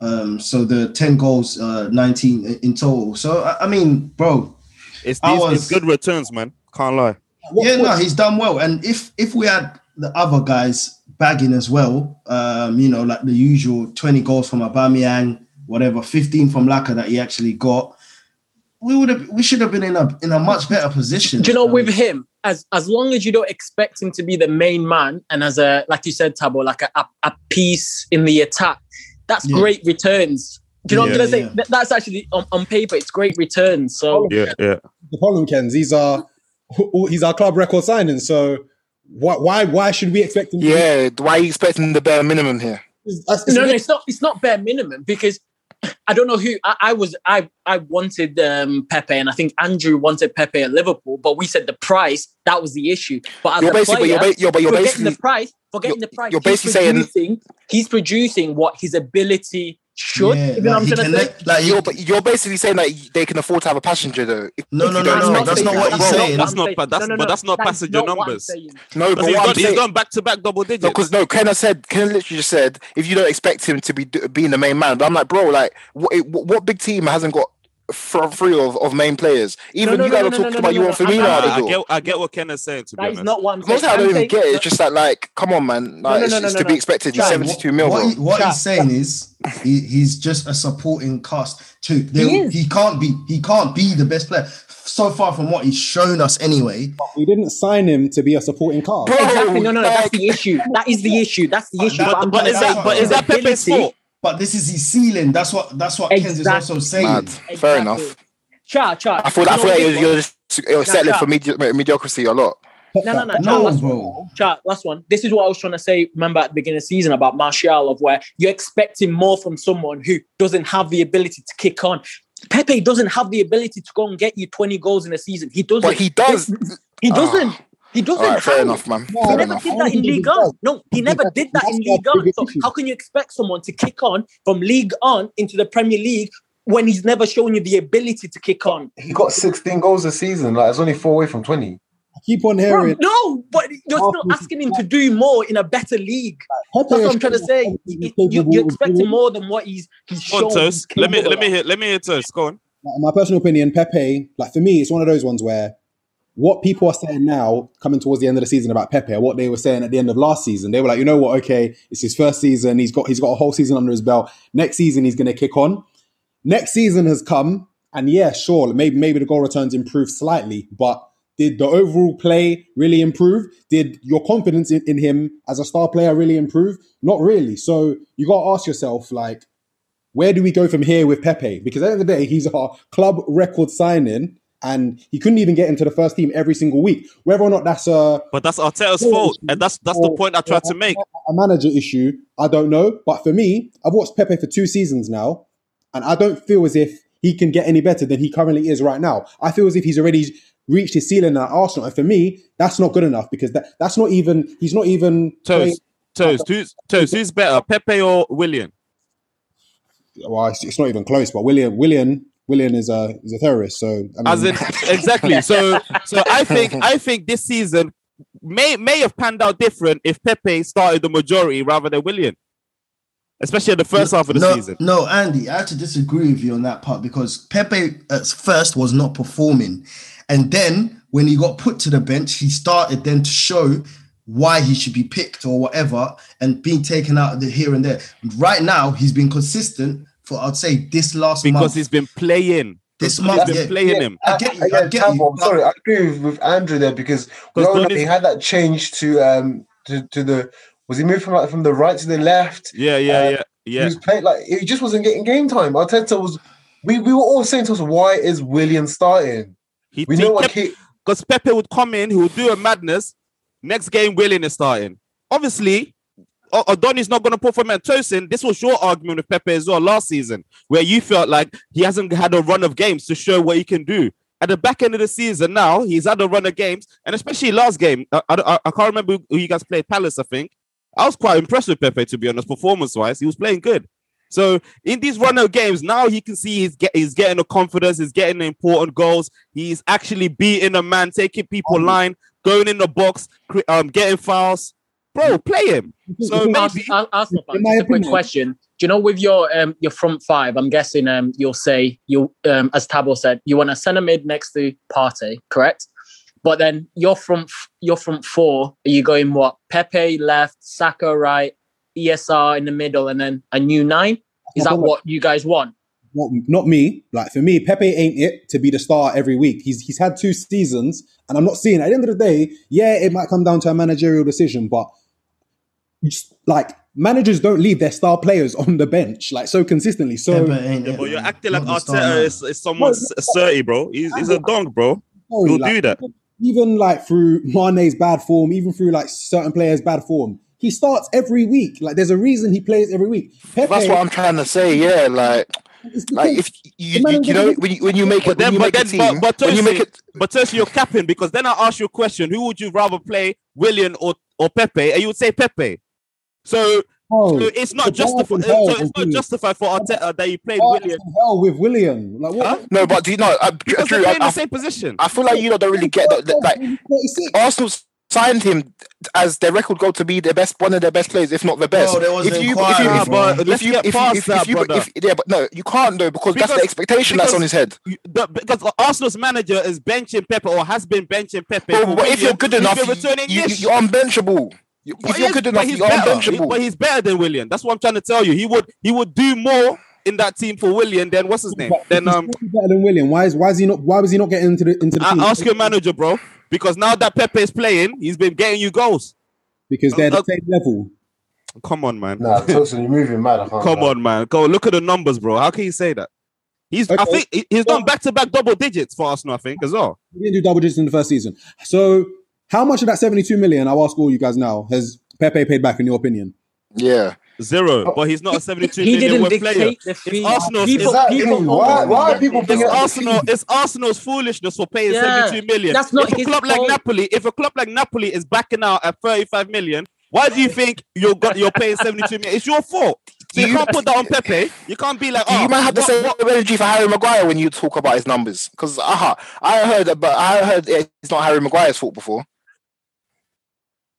Um, so the 10 goals, uh, 19 in total. So I, I mean, bro,
It's these
was-
it's good returns, man. Can't lie.
Yeah, no, he's done well. And if if we had the other guys bagging as well, um, you know, like the usual 20 goals from Aubameyang, whatever, 15 from Laka that he actually got, we would have we should have been in a in a much better position.
Do you know
Um,
with him, as as long as you don't expect him to be the main man, and as a like you said, Tabo, like a, a, a piece in the attack, that's
Yeah.
great returns. Do you know what I'm gonna say?
yeah.
Th- That's actually on, on paper, it's great returns. So
Yeah. Yeah.
The problem, Ken's, these are he's our club record signing. So why why why should we expect him? to
Yeah, why are you expecting the bare minimum here?
That's- it's
no, no, it's not. It's not bare minimum because I don't know who I, I was. I I wanted um, Pepe, and I think Andrew wanted Pepe at Liverpool, but we said the price that was the issue. But as
You're
a
basically,
player,
you're, you're, but you're
forgetting
basically,
the price, forgetting the price.
you're
he's
basically saying-
he's producing what his ability should.
yeah,
you know
like
what
he
I'm
can
gonna say?
let- like he-
you're, but you're basically saying that they can afford to have a passenger though. If-
No,
if
no,
you
no, no, that's not what he's
That's
saying.
That's not
saying.
pa- that's-
No, no,
but that's not
that is
passenger
not
numbers.
No, but
Because he's
what I'm
gone, he's
saying,
gone back to back double digits.
Because no, Ken has said, Ken literally just said, if you don't expect him to be do- being the main man, but I'm like, bro, like, what, what, what big team hasn't got front three of, of main players. Even
no,
you
no,
guys
no,
are talking
no,
about
no,
you
no,
want
no.
Firmino
I'm-
out
I,
the
I
door.
get I get what Ken is saying. To be
That is
honest,
not what I'm
Most
saying.
of the time, I don't even get it. It's just that, like, come on, man. Like,
no,
it's,
no, no,
it's
no,
to
no.
be expected. He's
Chat,
72 mil,
what, he- what he's saying is he, he's just a supporting cast too. They,
He
he can't be he can't be the best player so far from what he's shown us anyway.
We didn't sign him to be a supporting cast.
Bro,
Exactly. No, no, no. That's the issue. That is the issue. That's the issue.
But-
I'm
but is that but is that
his
Pepe's fault?
But this is his ceiling. That's what that's what Ken's is also saying.
Mad. Fair enough.
Cha, cha.
I thought, I thought you're, you're just you're settling
Nah,
for medi- mediocrity a lot.
No, no, no. Chat,
No,
last
bro.
one. Chat, last one. This is what I was trying to say. Remember at the beginning of the season about Martial, of where you're expecting more from someone who doesn't have the ability to kick on. Pepe doesn't have the ability to go and get you 20 goals in a season. He doesn't.
But he does.
He doesn't. Ah. He doesn't.
All right, fair
have
enough, man.
He
Fair
never
enough.
did that in Ligue 1. No, he never did that in Ligue 1. So how can you expect someone to kick on from Ligue 1 into the Premier League when he's never shown you the ability to kick on?
He got 16 goals a season. Like it's only four away from 20.
I keep on
Bro,
hearing.
no, but you're still asking him to do more in a better league. That's what I'm trying to say. You, you, you're expecting more than what he's he's
Go on,
shown.
Toast. Let me let me hear let me hear Toast. Go on.
In my personal opinion, Pepe, like for me, it's one of those ones where what people are saying now, coming towards the end of the season about Pepe, what they were saying at the end of last season, they were like, you know what? Okay, it's his first season. He's got he's got a whole season under his belt. Next season, he's going to kick on. Next season has come, and yeah, sure, maybe maybe the goal returns improved slightly, but did the overall play really improve? Did your confidence in, in him as a star player really improve? Not really. So you got to ask yourself, like, where do we go from here with Pepe? Because at the end of the day, he's our club record signing, and he couldn't even get into the first team every single week. Whether or not that's a,
But that's Arteta's fault, and that's that's the point I tried to make.
a manager issue, I don't know. But for me, I've watched Pepe for two seasons now, and I don't feel as if he can get any better than he currently is right now. I feel as if he's already reached his ceiling at Arsenal, and for me, that's not good enough because that, that's not even he's not even
Toast, Toast, who's Toast? Who's better, Pepe or Willian?
well, it's, it's not even close. But Willian, Willian, Willian is a is a terrorist. So I mean,
As in exactly. So so I think I think this season may may have panned out different if Pepe started the majority rather than Willian, especially in the first half of the
no,
season.
No, Andy, I have to disagree with you on that part because Pepe at first was not performing. And then when he got put to the bench, he started then to show why he should be picked or whatever and being taken out of the here and there. Right now, he's been consistent for I'd say this last
Because
month.
he's been playing.
This
He's
month,
been
yeah.
playing him.
I get you, I
Again,
get
Tambo,
you,
I'm sorry, I agree with, with Andrew there because we
'Cause
all know he had that change to um to, to the was he moved from like from the right to the left?
Yeah, yeah,
Uh,
yeah,
He
yeah.
was playing like he just wasn't getting game time. Arteta was we, we were all saying to us, why is Willian starting?
He,
We
he
know what
kept-
he,
because Pepe would come in, he would do a madness. Next game, Willian is starting. Obviously, O- O'Donnell's not going to put for Tosin. This was your argument with Pepe as well last season, where you felt like he hasn't had a run of games to show what he can do. At the back end of the season, now he's had a run of games, and especially last game, I, I, I can't remember who you guys played, Palace, I think. I was quite impressed with Pepe, to be honest, performance wise. He was playing good. So in these run of games, now he can see he's, get, he's getting the confidence, he's getting the important goals. He's actually beating a man, taking people line, going in the box, um, getting fouls. Bro, play him. So maybe
I'll ask my
In my
a quick
opinion-
question. Do you know with your um your front five? I'm guessing um you'll say you um as Tabo said you want a centre mid next to Partey, correct? But then your front f- your front four, are you going what? Pepe left, Saka right, ESR in the middle, and then a new nine. Is that what you guys want?
not, not me. Like for me, Pepe ain't it to be the star every week. He's he's had two seasons, and I'm not seeing. At the end of the day, yeah, it might come down to a managerial decision, but just, like managers don't leave their star players on the bench like so consistently. So
Pepe ain't
yeah,
it,
but you're acting like
Not
Arteta is, is someone s- 30, bro. He's, he's a dog, bro.
sorry,
He'll
like,
do that.
Even like through Mane's bad form, even through like certain players' bad form, he starts every week. Like there's a reason he plays every week. Pepe,
That's what I'm trying to say. Yeah, like, like if you, you, you know when you, when you make it,
then,
when you
but
make a
then,
team,
but, but
when you make
Tosin,
it,
but Tosin, you're capping because then I ask you a question: Who would you rather play, Willian or or Pepe? And you would say Pepe. So,
Oh,
so it's not
the
justified. So it's not
be-
justified for Arteta that you played Willian
from hell with Willian. Like what?
Huh?
no, but do you know, uh,
because
Drew,
they're
I,
playing the
I,
same position.
I feel like you lot don't really get that. that- Like
36.
Arsenal's signed him as their record goal to be their best, one of their best players, if not the best.
Bro, there was
if you, if you, if,
let's
you,
get
if you,
past
if,
that,
if you, if, yeah, but no, you can't though because, that's the expectation that's on his head.
You- the- because Arsenal's manager is benching Pepe or has been benching Pepe.
Bro, but if you're good enough,
been
you,
returning
you,
ish.
you're unbenchable. You-
But
If you're good
but
enough,
he's
you're
better. He- but he's better than Willian. That's what I'm trying to tell you. He would he would do more in that team for Willian than what's his name?
But
Then um,
better than Willian. Why is why is he not? Why was he not getting into the into the team?
Ask your manager, bro. Because now that Pepe is playing, he's been getting you goals.
because they're
Uh,
the same level.
Come on, man.
Nah, Tosin, you're moving mad.
Come on, man. Go look at the numbers, bro. How can you say that? He's I think he's done back to back double digits for Arsenal, I think, as well.
He didn't do double digits in the first season. So how much of that seventy-two million? I'll ask all you guys now. Has Pepe paid back in your opinion?
Yeah.
Zero. Oh. But he's not a 72
He
million
didn't
worth player.
dictate the fee.
It's Arsenal's,
People-
it's,
Exactly.
people-
Why, why are people
it's
bringing
Arsenal.
fee?
It's Arsenal's foolishness for paying
Yeah,
72 million.
that's not
if a
his
club like. Napoli, if a club like Napoli is backing out at 35 million, why do you think you're got you're paying 72 million? It's your fault. So you,
You-
can't put that on Pepe. You can't be like, oh,
you might have the
what-
same
what-
energy for Harry Maguire when you talk about his numbers? Because aha, I heard that, but I heard it's not Harry Maguire's fault before.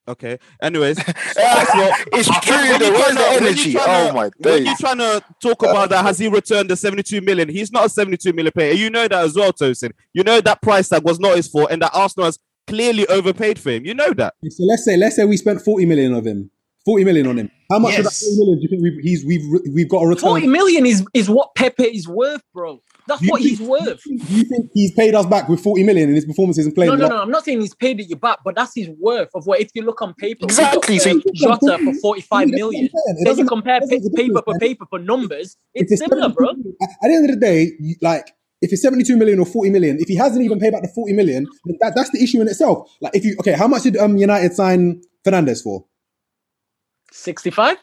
Okay. Anyways, so
Yeah, it's
when
true.
you
though. Where's the
when you
energy?
tryna-
Oh my
When
days.
you're trying to talk about uh, that, has he returned the 72 million? He's not a 72 million player. You know that as well, Tosin. You know that price tag was not his fault, and that Arsenal has clearly overpaid for him. You know that.
So let's say let's say we spent forty million of him, forty million on him. How much of that forty million do you think we've he's we've we've got a return?
40 million is, is what Pepe is worth, bro. That's
you
what
think-
he's worth.
Do you think he's paid us back with forty million in his performances and playing?
No, no, no. I'm not saying he's paid it you back, but that's his worth of what. If you look on paper,
Exactly, so
Jota for 45 million.
It
Then you compare pa- paper for
difference, man.
paper for numbers.
If
It's similar, bro.
At at the end of the day, like if it's 72 million or 40 million, if he hasn't even paid back the 40 million, then that, that's the issue in itself. Like if you okay, how much did um United sign Fernandes for?
65.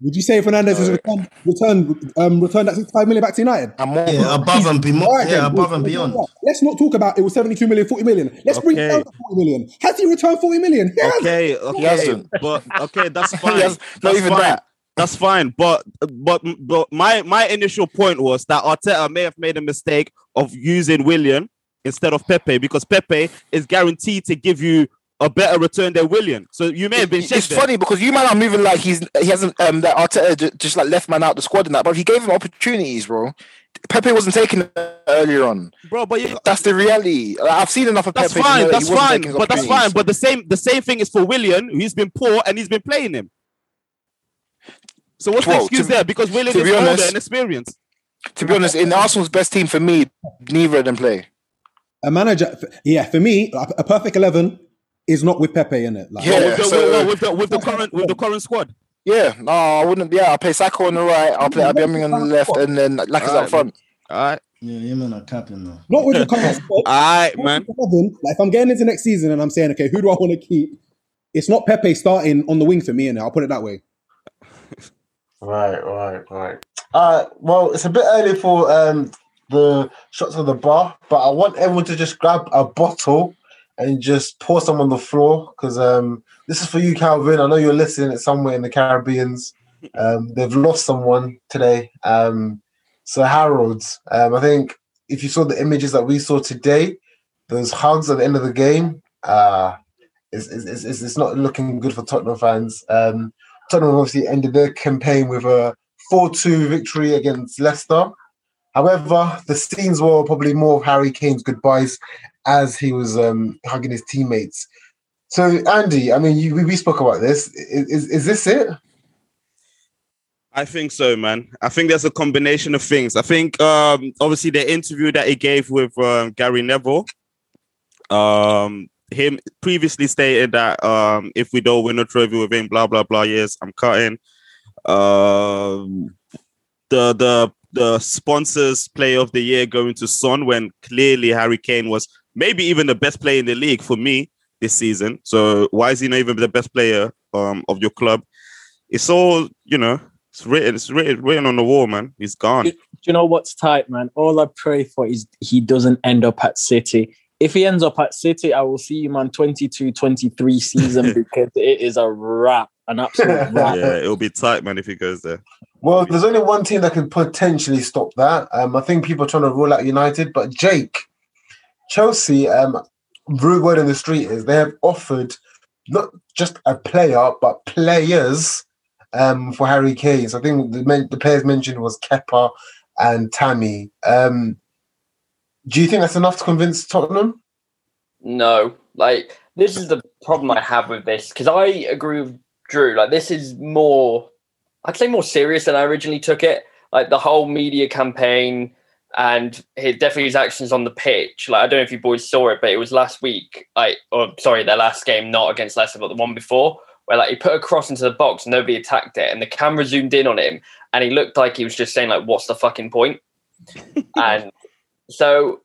Would you say Fernandes has returned returned um returned that 65 million back to United?
I'm more.
Yeah, above and beyond.
All right,
yeah,
then,
above
cool.
and beyond.
Let's not talk about it was 72 million, 40 million. Let's bring it
Okay.
down to 40 million. Has he returned 40 million? He hasn't.
Okay, okay,
hasn't.
but okay, that's fine.
has- not even
fine.
that.
That's fine, but but but my my initial point was that Arteta may have made a mistake of using Willian instead of Pepe because Pepe is guaranteed to give you a better return than Willian. So you may have been
It's
checked there.
funny because you man are moving like he's he hasn't um that Arteta ju- just like left man out the squad and that, but he gave him opportunities, bro. Pepe wasn't taking it earlier on.
bro. But you,
That's the reality. Like, I've seen enough of
that's
Pepe. to
fine.
that
That's
he wasn't
fine. But that's fine. But the same the same thing is for Willian. He's been poor and he's been playing him. So what's
Well,
the excuse
to-
there? Because
Willian
is
be
older
honest-
and experienced.
to be honest, in Arsenal's best team for me, neither of them play.
A manager, yeah, for me, a a perfect 11 is not with Pepe in it. Like,
Yeah,
with, the,
so-
with, the, with the current with the current squad.
Yeah, no, I wouldn't. Yeah, I'll play Saka on the right. I'll play Aubameyang on the left, and then Lacazette
Alright,
up front.
All right,
Yeah, you man are capping though.
Not with the current squad.
all right, man.
like if I'm getting into next season and I'm saying, okay, who do I want to keep? It's not Pepe starting on the wing for me, and I'll put it that way.
Right, right, right. Uh, well, it's a bit early for um, the shots on the bar, but I want everyone to just grab a bottle and just pour some on the floor because um, this is for you, Calvin. I know you're listening it's somewhere in the Caribbeans. Um, they've lost someone today. Um, so Harold, um, I think if you saw the images that we saw today, those hugs at the end of the game, uh, it's, it's, it's, it's not looking good for Tottenham fans. Um, Tottenham obviously ended their campaign with a 4 2 victory against Leicester. However, the scenes were probably more of Harry Kane's goodbyes as he was um, hugging his teammates. So, Andy, I mean, you, we, spoke about this. Is, is, is this it?
I think so, man. I think there's a combination of things. I think um, obviously the interview that he gave with um, Gary Neville, um, him previously stated that um, if we don't win a trophy with him, blah blah blah. Yes, I'm cutting. Um, the the the sponsors play of the year going to Son when clearly Harry Kane was maybe even the best player in the league for me this season. So why is he not even the best player um, of your club? It's all you know. It's written. It's written, written on the wall, man. He's gone.
Do you know what's tight, man? All I pray for is he doesn't end up at City. If he ends up at City, I will see you, man, 22 23 season because it is a wrap, an absolute wrap.
yeah, it'll be tight, man, if he goes there.
Well, there's only one team that could potentially stop that. Um, I think people are trying to rule out United, but Jake, Chelsea, um, rude word in the street is they have offered not just a player, but players um, for Harry Kane. So I think the, men- the players mentioned was Kepa and Tammy. Um, do you think that's enough to convince Tottenham?
No, like this is the problem I have with this because I agree with Drew. Like this is more, I'd say more serious than I originally took it. Like the whole media campaign and his, definitely his actions on the pitch. Like I don't know if you boys saw it, but it was last week. Like, or sorry, their last game, not against Leicester, but the one before, where like he put a cross into the box, nobody attacked it, and the camera zoomed in on him, and he looked like he was just saying like, "What's the fucking point?" and so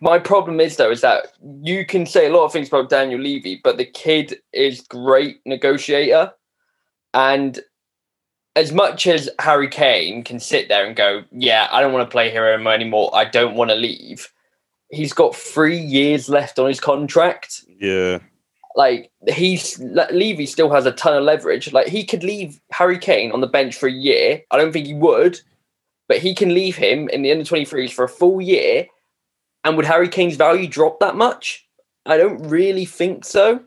my problem is though is that you can say a lot of things about Daniel Levy, but the kid is great negotiator, and as much as Harry Kane can sit there and go, "Yeah, I don't want to play here anymore. I don't want to leave," he's got three years left on his contract.
Yeah.
Like he's Levy still has a ton of leverage. Like he could leave Harry Kane on the bench for a year. I don't think he would, but he can leave him in the under 23s for a full year. And would Harry Kane's value drop that much? I don't really think so.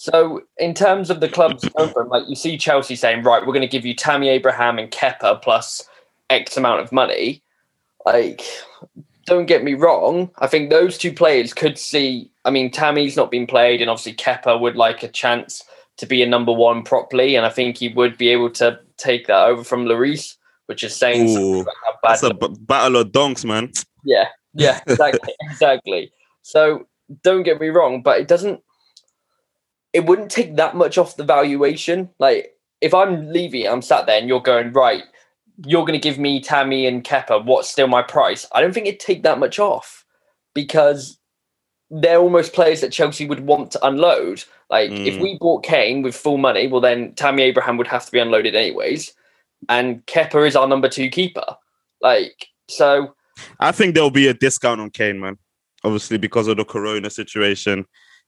So, in terms of the club's open, like you see Chelsea saying, right, we're going to give you Tammy Abraham and Kepa plus X amount of money. Like, don't get me wrong. I think those two players could see. I mean, Tammy's not been played, and obviously Kepa would like a chance to be a number one properly, and I think he would be able to take that over from Lloris, which is saying
Ooh,
about how bad
That's a b- battle of donks, man.
yeah, yeah, exactly, exactly. So don't get me wrong, but it doesn't. It wouldn't take that much off the valuation. Like if I'm leaving, I'm sat there and you're going right. You're going to give me Tammy and Kepa. What's still my price? I don't think it'd take that much off because they're almost players that Chelsea would want to unload. Like if
Mm.
we bought Kane with full money, well then Tammy Abraham would have to be unloaded anyways, and Kepa is our number two keeper. Like so,
I think there'll be a discount on Kane, man. Obviously, because of the Corona situation,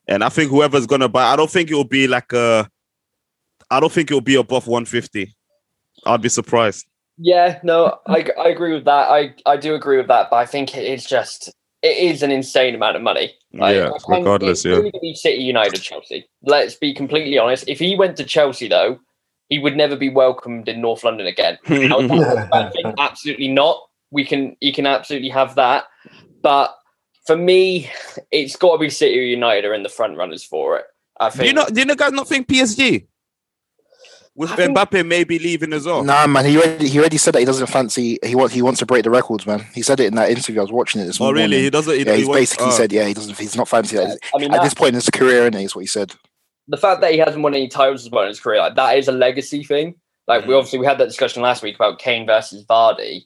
and I think whoever's gonna buy, I don't think it will be like a. I don't think it will be above 150. I'd be surprised.
Yeah, no, I, I agree with that. I, I do agree with that, but I think it is just it is an insane amount of money. Like,
Yeah, regardless, yeah.
really be City, United, Chelsea. Let's be completely honest. If he went to Chelsea, though, he would never be welcomed in North London again. Now, is that a bad thing? Absolutely not. We can you can absolutely have that, but for me, it's got to be City or United are in the front runners for it. I
Do
think.
you not? Do you guys not think PSG with
I think-
Mbappe maybe leaving as well?
Nah, man, he already he already said that he doesn't fancy. He wants he wants to break the records, man. He said it in that interview. I was watching it this
Oh,
morning.
really? He doesn't. He,
yeah,
he
he's
wants-
basically
oh.
said, yeah, he doesn't. He's not fancy that.
I mean,
At
that-
this point in his career, and is what he said.
the fact that he hasn't won any titles as well in his career, like that is a legacy thing. Like we
Mm.
obviously we had that discussion last week about Kane versus Vardy,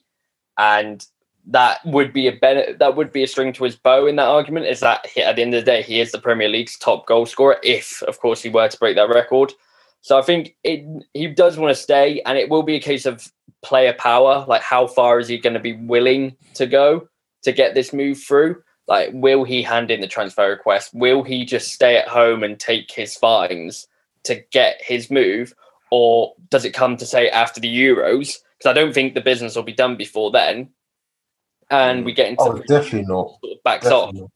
and that would be a benefit. That would be a string to his bow in that argument. Is that he, at the end of the day he is the Premier League's top goal scorer if, of course, he were to break that record. So I think it he does want to stay, and it will be a case of player power. Like how far is he going to be willing to go to get this move through? Like, will he hand in the transfer request? Will he just stay at home and take his fines to get his move? Or does it come to say after the Euros? Because I don't think the business will be done before then. And we get into
Oh, definitely not.
sort of backs off.
Definitely not.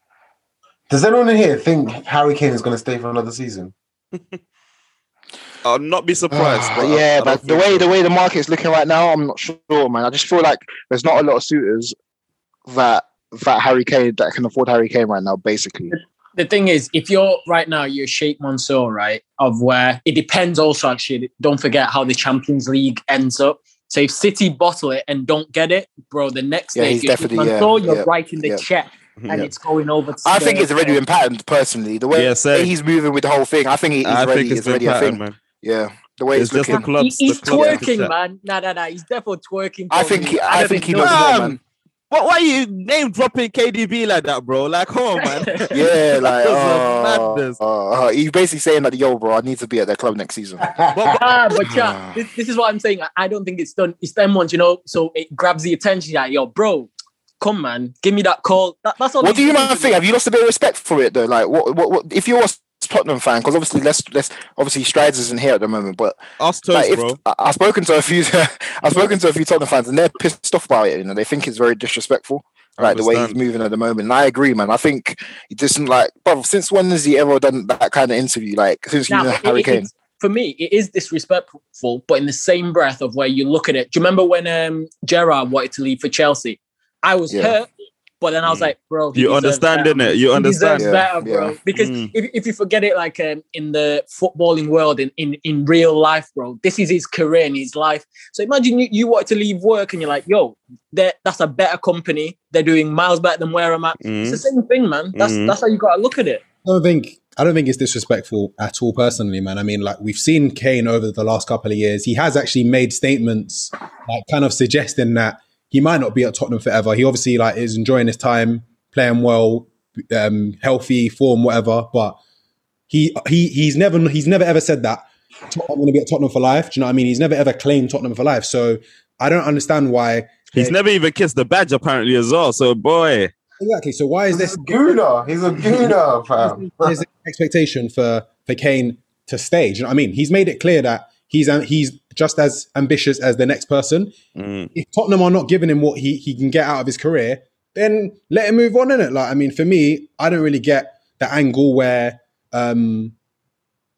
Does anyone in here think Harry Kane is going to stay for another season?
I'll not be surprised.
But
but I-
yeah,
I
but the way
so.
the way the market's looking right now, I'm not sure, man. I just feel like there's not a lot of suitors that that Harry Kane that can afford Harry Kane right now. Basically,
the thing is, if you're right now, you're Sheikh Mansour, right? Of where it depends also, actually. Don't forget how the Champions League ends up. So if City bottle it and don't get it, bro, the next
Yeah,
day,
he's
if you're Sheikh
yeah,
Mansour, you're
yeah,
writing the
yeah.
check mm-hmm. and
Yeah.
it's going over to
I think it's already been patterned. Personally, the way
Yeah,
he's moving with the whole thing, I think he's
I
already
think it's
it's already a thing.
man.
Yeah, the way
It's
it's,
just the
looking.
He- he's
the clubs
twerking, man. Nah, nah, nah. He's definitely twerking.
I think he, I
don't
think he knows more,
Fam!
man.
What? Why are you name dropping KDB like that, bro? Like, come on, man.
Yeah, like
This is
oh,
madness.
oh, oh. he's basically saying that, yo, bro, I need to be at their club next season.
ah, but yeah, this, this is what I'm saying. I, I don't think it's done. It's them ones, you know. So it grabs the attention. Like, yo, bro, come man, give me that call. That, that's all.
What do you man think? Have you lost a bit of respect for it though? Like, what, what, what if you're a Tottenham fan? Because obviously, let's, let's obviously Strides isn't here at the moment, but
Us toast,
like, if,
bro.
I, I've spoken to a few, I've spoken to a few Tottenham fans, and they're pissed off about it. You know, they think it's very disrespectful. Like the way he's moving at the moment. And I agree, man. I think he doesn't like bro, since when has he ever done that kind of interview? Like since you
Now,
know Harry Kane.
for me, it is disrespectful, but in the same breath of where you look at it. Do you remember when um, Gerrard wanted to leave for Chelsea? I was
Yeah.
hurt, but then I was
Mm.
like, bro, he
You
deserves
understand,
better.
innit? You
He
understand.
deserves
Yeah,
better, bro.
yeah.
Because
Mm.
if, if you forget it, like um, in the footballing world, in, in in real life, bro, this is his career and his life. So imagine you, you wanted to leave work and you're like, yo, that that's a better company. They're doing miles better than where I'm at. It's the same thing, man. That's
Mhm.
that's how you got to look at it.
I don't think I don't think it's disrespectful at all personally, man. I mean, like we've seen Kane over the last couple of years. He has actually made statements like kind of suggesting that he might not be at Tottenham forever. He obviously like is enjoying his time, playing well, um, healthy, form, whatever. But he he he's never he's never ever said that I'm going to be at Tottenham for life. Do you know what I mean? He's never ever claimed Tottenham for life. So I don't understand why.
He's never even kissed the badge apparently as well. So boy,
Exactly. So why is
He's
this
a. He's a gooner, fam.
there's expectation for for Kane to stay. Do you know what I mean? He's made it clear that he's um, he's just as ambitious as the next person.
Mm.
If Tottenham are not giving him what he he can get out of his career, then let him move on in it. Like I mean, for me, I don't really get the angle where um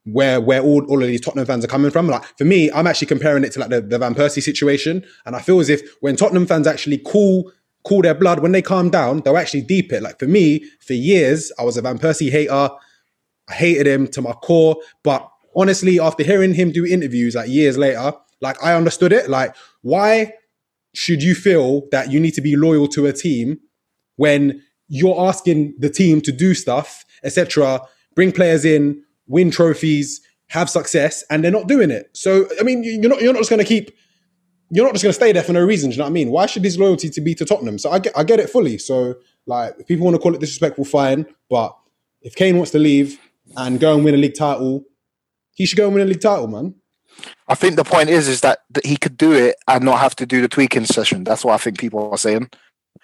where where all, all of these Tottenham fans are coming from. Like for me, I'm actually comparing it to like the, the Van Persie situation, and I feel as if when Tottenham fans actually cool cool their blood, when they calm down, they'll actually deep it. Like for me, for years, I was a Van Persie hater. I hated him to my core. But honestly, after hearing him do interviews like years later, like I understood it. Like, why should you feel that you need to be loyal to a team when you're asking the team to do stuff, etc., bring players in, win trophies, have success, and they're not doing it? So, I mean, you- you're not you're not just going to keep. You're not just going to stay there for no reason. Do you know what I mean? Why should his loyalty to be to Tottenham? So I get I get it fully. So like, if people want to call it disrespectful, fine. But if Kane wants to leave and go and win a league title, he should go and win a league title, man.
I think the point is is that, that he could do it and not have to do the tweaking session. That's what I think people are saying.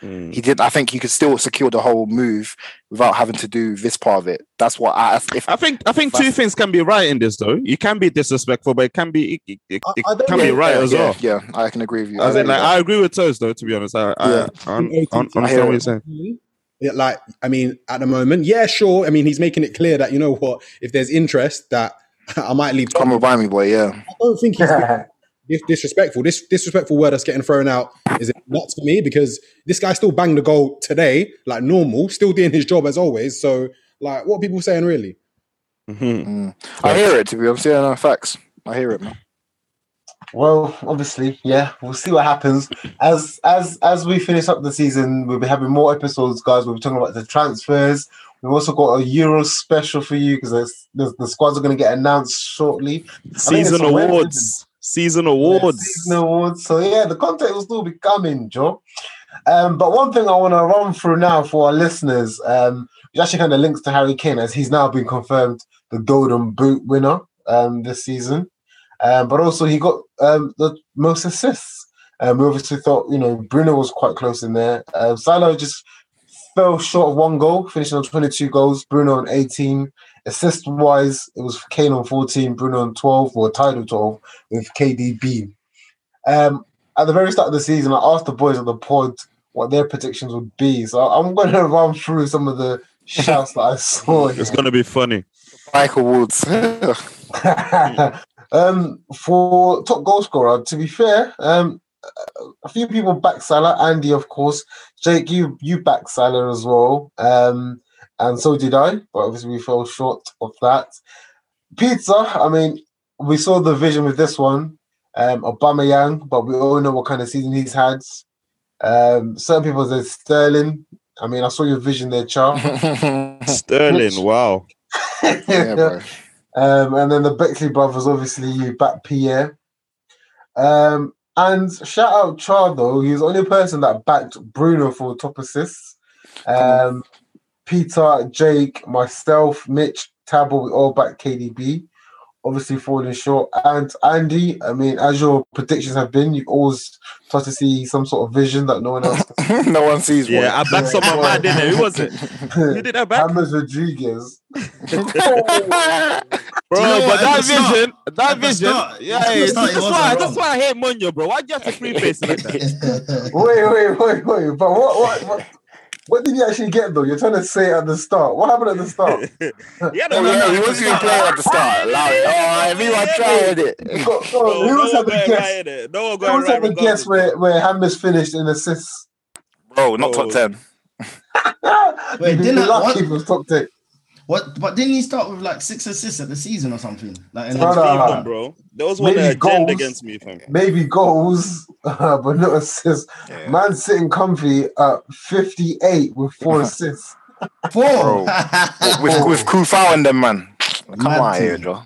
Mm.
He did. I think he could still secure the whole move without having to do this part of it. That's what I. If
I think I think two things can be right in this though. You can be disrespectful, but it can be it, it, it
I don't
can be
yeah,
right
yeah,
as
yeah,
well.
Yeah, I can agree with you.
As
I
in, like,
agree
I agree with Toast though. To be honest, I I,
Yeah.
I, I, I understand
I hear
what you're saying.
Yeah, like I mean, at the moment, yeah, sure. I mean, he's making it clear that you know what, if there's interest, that I might leave.
Come and buy me, boy. Yeah.
I don't think he's dis- disrespectful. This disrespectful word that's getting thrown out is it nuts to me because this guy still banged the goal today, like normal, still doing his job as always. So, like, what are people saying really?
Mhm.
Mm. I hear it. To be honest, yeah, no facts. I hear it, man.
Well, obviously, yeah, we'll see what happens. As as as we finish up the season, we'll be having more episodes, guys. We'll be talking about the transfers. We've also got a Euro special for you because the, the squads are going to get announced shortly.
Season
it's a Wednesday.
awards. Season awards.
Season awards. So yeah, the content will still be coming, Joe. Um, but one thing I want to run through now for our listeners, um, which actually kind of links to Harry Kane, as he's now been confirmed the Golden Boot winner um, this season. Um, but also he got um, the most assists. Um, we obviously thought, you know, Bruno was quite close in there. Salah just fell short of one goal, finishing on 22 goals. Bruno on 18. Assist wise, it was Kane on 14, Bruno on 12, or tied with 12 with KDB. Um, at the very start of the season, I asked the boys on the pod what their predictions would be. So I'm going to run through some of the shouts that I saw.
It's gonna be funny.
Michael Woods.
um, for top goal scorer, to be fair, um, a few people back Salah. Andy, of course. Jake, you you back Salah as well. Um, and so did I, but obviously we fell short of that. Pizza, I mean, we saw the vision with this one. Um, Aubameyang, but we all know what kind of season he's had. Um, certain people said Sterling. I mean, I saw your vision there, Char.
Sterling, wow.
yeah, bro.
Um, and then the Bexley brothers, obviously, you back Pierre. Um, and shout out Char though, he was the only person that backed Bruno for top assists. Um, Peter, Jake, myself, Mitch, Tabo, we all back KDB. Obviously falling short. And Andy, I mean, as your predictions have been, you've always tried to see some sort of vision that no one else
no one sees one.
Yeah, I backed someone mad, didn't it? Who was it? Who did I back?
James Rodriguez.
Bro,
you know
but that
the start-
vision, that vision,
start-
yeah, yeah,
start
that's why, that's why I hate Munyo, bro. Why do you have to preface like that?
wait, wait, wait, wait. But what, what, what, What did he actually get though? You're trying to say at the start. What happened at the start?
yeah,
no, yeah, he wasn't even playing at the start. Like, oh, everyone tried it.
Go, go, who was
no
at the guess?
right it. No one
Who
going
was
right
at the guess where where Hammers finished in assists?
Bro, not
Oh.
top 10.
Wait, didn't-
lucky
what?
if it was top ten.
What? But didn't he start with like six assists at the season or something? Like, and
No, no.
Bro. There was one
Maybe
that
goals.
against me, fam.
Maybe goals, but not assists.
Yeah.
Man sitting comfy at 58 with four assists.
four.
Bro. with, with Kufau and them, man. Come
Mad
on
team.
here, Joe.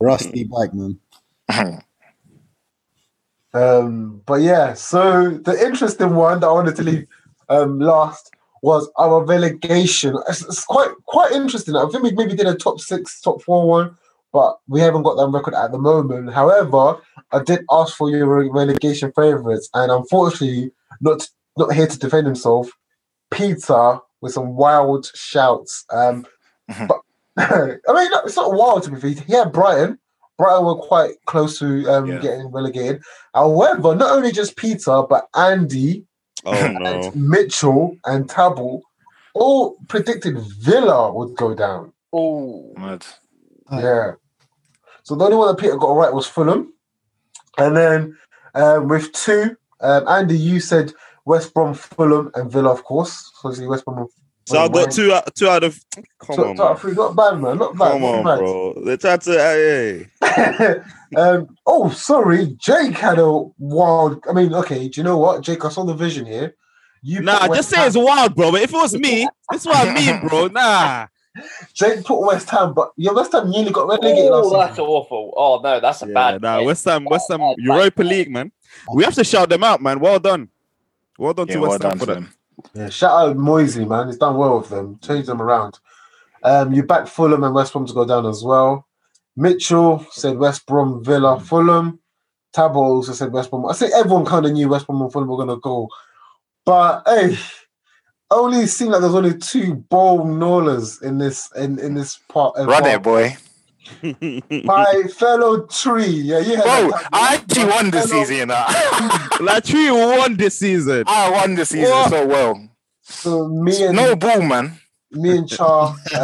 Rusty bike, man.
Um, but yeah, so the interesting one that I wanted to leave um, last was our relegation. It's, it's quite quite interesting. I think we maybe did a top six, top four one, but we haven't got that record at the moment. However, I did ask for your relegation favourites, and unfortunately, not not here to defend himself. Peter with some wild shouts. Um,
Mhm.
but I mean, it's not wild to be fair. He had Brighton. Brighton were quite close to um,
Yeah.
getting relegated. However, not only just Peter, but Andy,
Oh no.
and Mitchell, and Tabble all predicted Villa would go down.
Oh,
Mad.
Yeah. So the only one that Peter got right was Fulham. And then um, with two, um, Andy, you said West Brom, Fulham, and Villa, of course. So obviously West Brom.
So I got two out, two out of. Come
Two,
on,
two out
man.
three. Not bad, man. Not bad.
Come
not
on,
bad.
bro. They tried to. Hey, hey.
um, oh, sorry. Jake had a wild. I mean, okay. Do you know what, Jake? I saw the vision here. You
Nah,
put
just
West
say it's wild, bro. But if it was me, this is what I mean, bro. Nah.
Jake put West Ham, but your West Ham nearly got relegated
oh
last
that's
season.
awful. Oh no, that's a
Yeah,
bad.
nah.
hit.
West Ham, West Ham,
Oh,
Europa
hit.
League, man. We have to shout them out, man. Well done. Well done
Yeah,
to
well
West Ham
done
for
to them.
Yeah, shout out Moyes, man. He's done well with them. Changed them around. Um, you back Fulham and West Brom to go down as well. Mitchell said West Brom, Villa, Fulham. Tabo also said West Brom. I think everyone kind of knew West Brom and Fulham were gonna go, but hey, only seemed like there's only two bold gnawers in this in in this part. of
Run
our-
it, boy.
My fellow tree, yeah, yeah.
Bro, I actually won this season, you know.
like Tree won this season.
I won this season
What?
so well.
So me and
No ball, man.
me and Char. Um,
I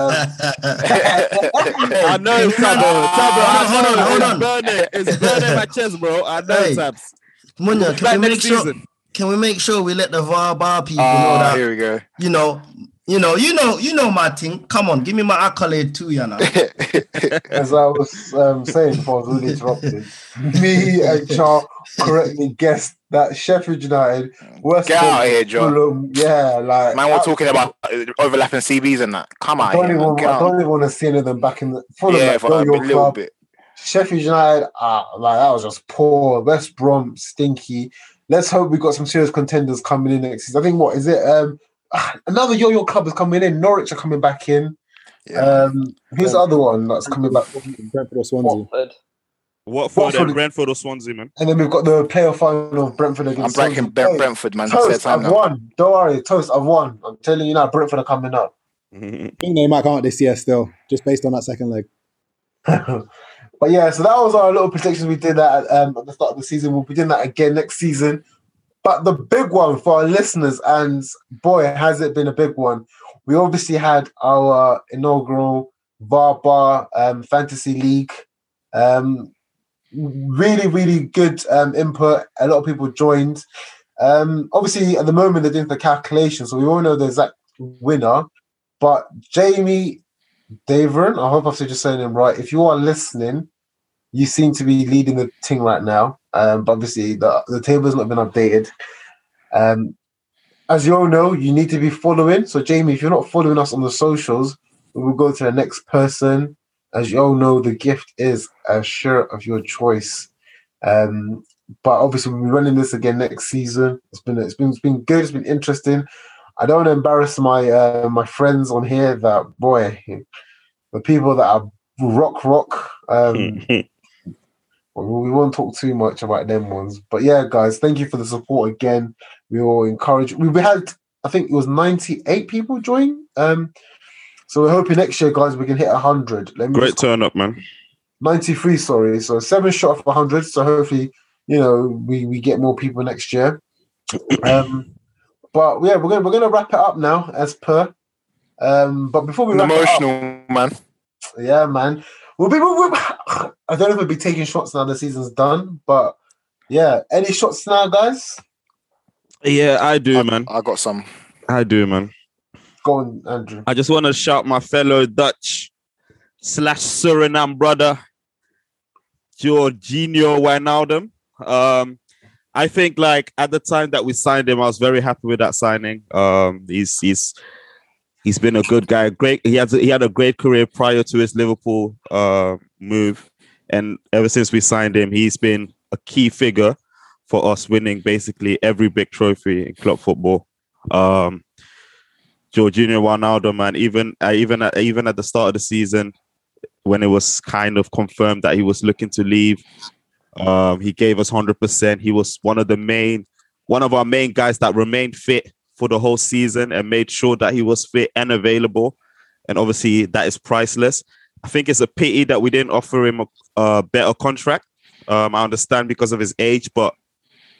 know it's Tabo. Tabo, I
Hold on,
know
hold
it's
on.
burning. It's burning my chest, bro. I know
Hey.
Tabs.
Munya,
Back
can we make sure? Can we make sure we let the VAR bar people know
Oh,
that
here we go.
you know, you know, you know, you know my thing. Come on, give me my accolade too, you know.
as I was um, saying before I was really interrupted, me and Char correctly guessed that Sheffield United, West
Get out of here, Joe.
Fulham, yeah, like
Man, we're talking about uh, overlapping CBs and that. Come
I
on,
don't,
here,
even, I don't even want to see any of them back in the Fulham.
Yeah,
like,
for a
your
little
club.
bit.
Sheffield United, ah, like that was just poor. West Brom, stinky. Let's hope we got some serious contenders coming in next season. I think what is it? Um, another yo-yo club is coming in. Norwich are coming back in.
Yeah.
Um, who's the other one that's coming back?
Brentford or Swansea.
Watford.
Watford
Watford-
and Brentford or Swansea, man.
And then we've got the playoff final of Brentford
I'm
against.
breaking
Swansea.
Brent- Brentford, man.
Toast,
time
I've
now.
won. Don't worry, Toast, I've won. I'm telling you now, Brentford are coming up.
I think they might come out this year still, just based on that second leg.
but yeah, so that was our little predictions we did that um, at the start of the season. We'll be doing that again next season. But the big one for our listeners, and boy, has it been a big one. We obviously had our inaugural VAR um, Fantasy League. Um, really, really good um, input. A lot of people joined. Um, obviously, at the moment, they're doing the calculation, so we all know the exact winner. But Jamie Davern, I hope I'm just saying him right. If you are listening, you seem to be leading the thing right now. Um, but obviously, the, the table's not been updated. Um, as you all know, you need to be following. So, Jamie, if you're not following us on the socials, we will go to the next person. As you all know, the gift is a shirt of your choice. Um, but obviously, we'll be running this again next season. It's been it's been it's been good. It's been interesting. I don't want to embarrass my uh, my friends on here. That boy, the people that are rock rock. Um, well, we won't talk too much about them ones, but yeah, guys, thank you for the support again. We all encourage. We we had, I think it was ninety eight people join. Um, so we're hoping next year, guys, we can hit hundred. Let me
Great turn up, man.
93 sorry so seven shot of 100 so hopefully you know we we get more people next year um but yeah, we're gonna we're gonna wrap it up now as per. Um, but before we wrap it up,
emotional man.
yeah, man, we'll be. We'll, we'll, I don't know if we'll be taking shots now the season's done, but yeah, any shots now, guys?
Yeah, I do, man.
I got some.
I do, man.
Go on, Andrew.
I just want to shout my fellow Dutch slash Suriname brother, Georginio Wijnaldum. Um, I think like at the time that we signed him, I was very happy with that signing. Um, he's he's he's been a good guy. Great. He has he had a great career prior to his Liverpool uh, move, and ever since we signed him, he's been a key figure for us winning basically every big trophy in club football. Um, Georginio Wijnaldum, man, even uh, even at, even at the start of the season, when it was kind of confirmed that he was looking to leave, um, he gave us hundred percent. He was one of the main, one of our main guys that remained fit for the whole season and made sure that he was fit and available. And obviously, that is priceless. I think it's a pity that we didn't offer him a, a better contract. Um, I understand because of his age, but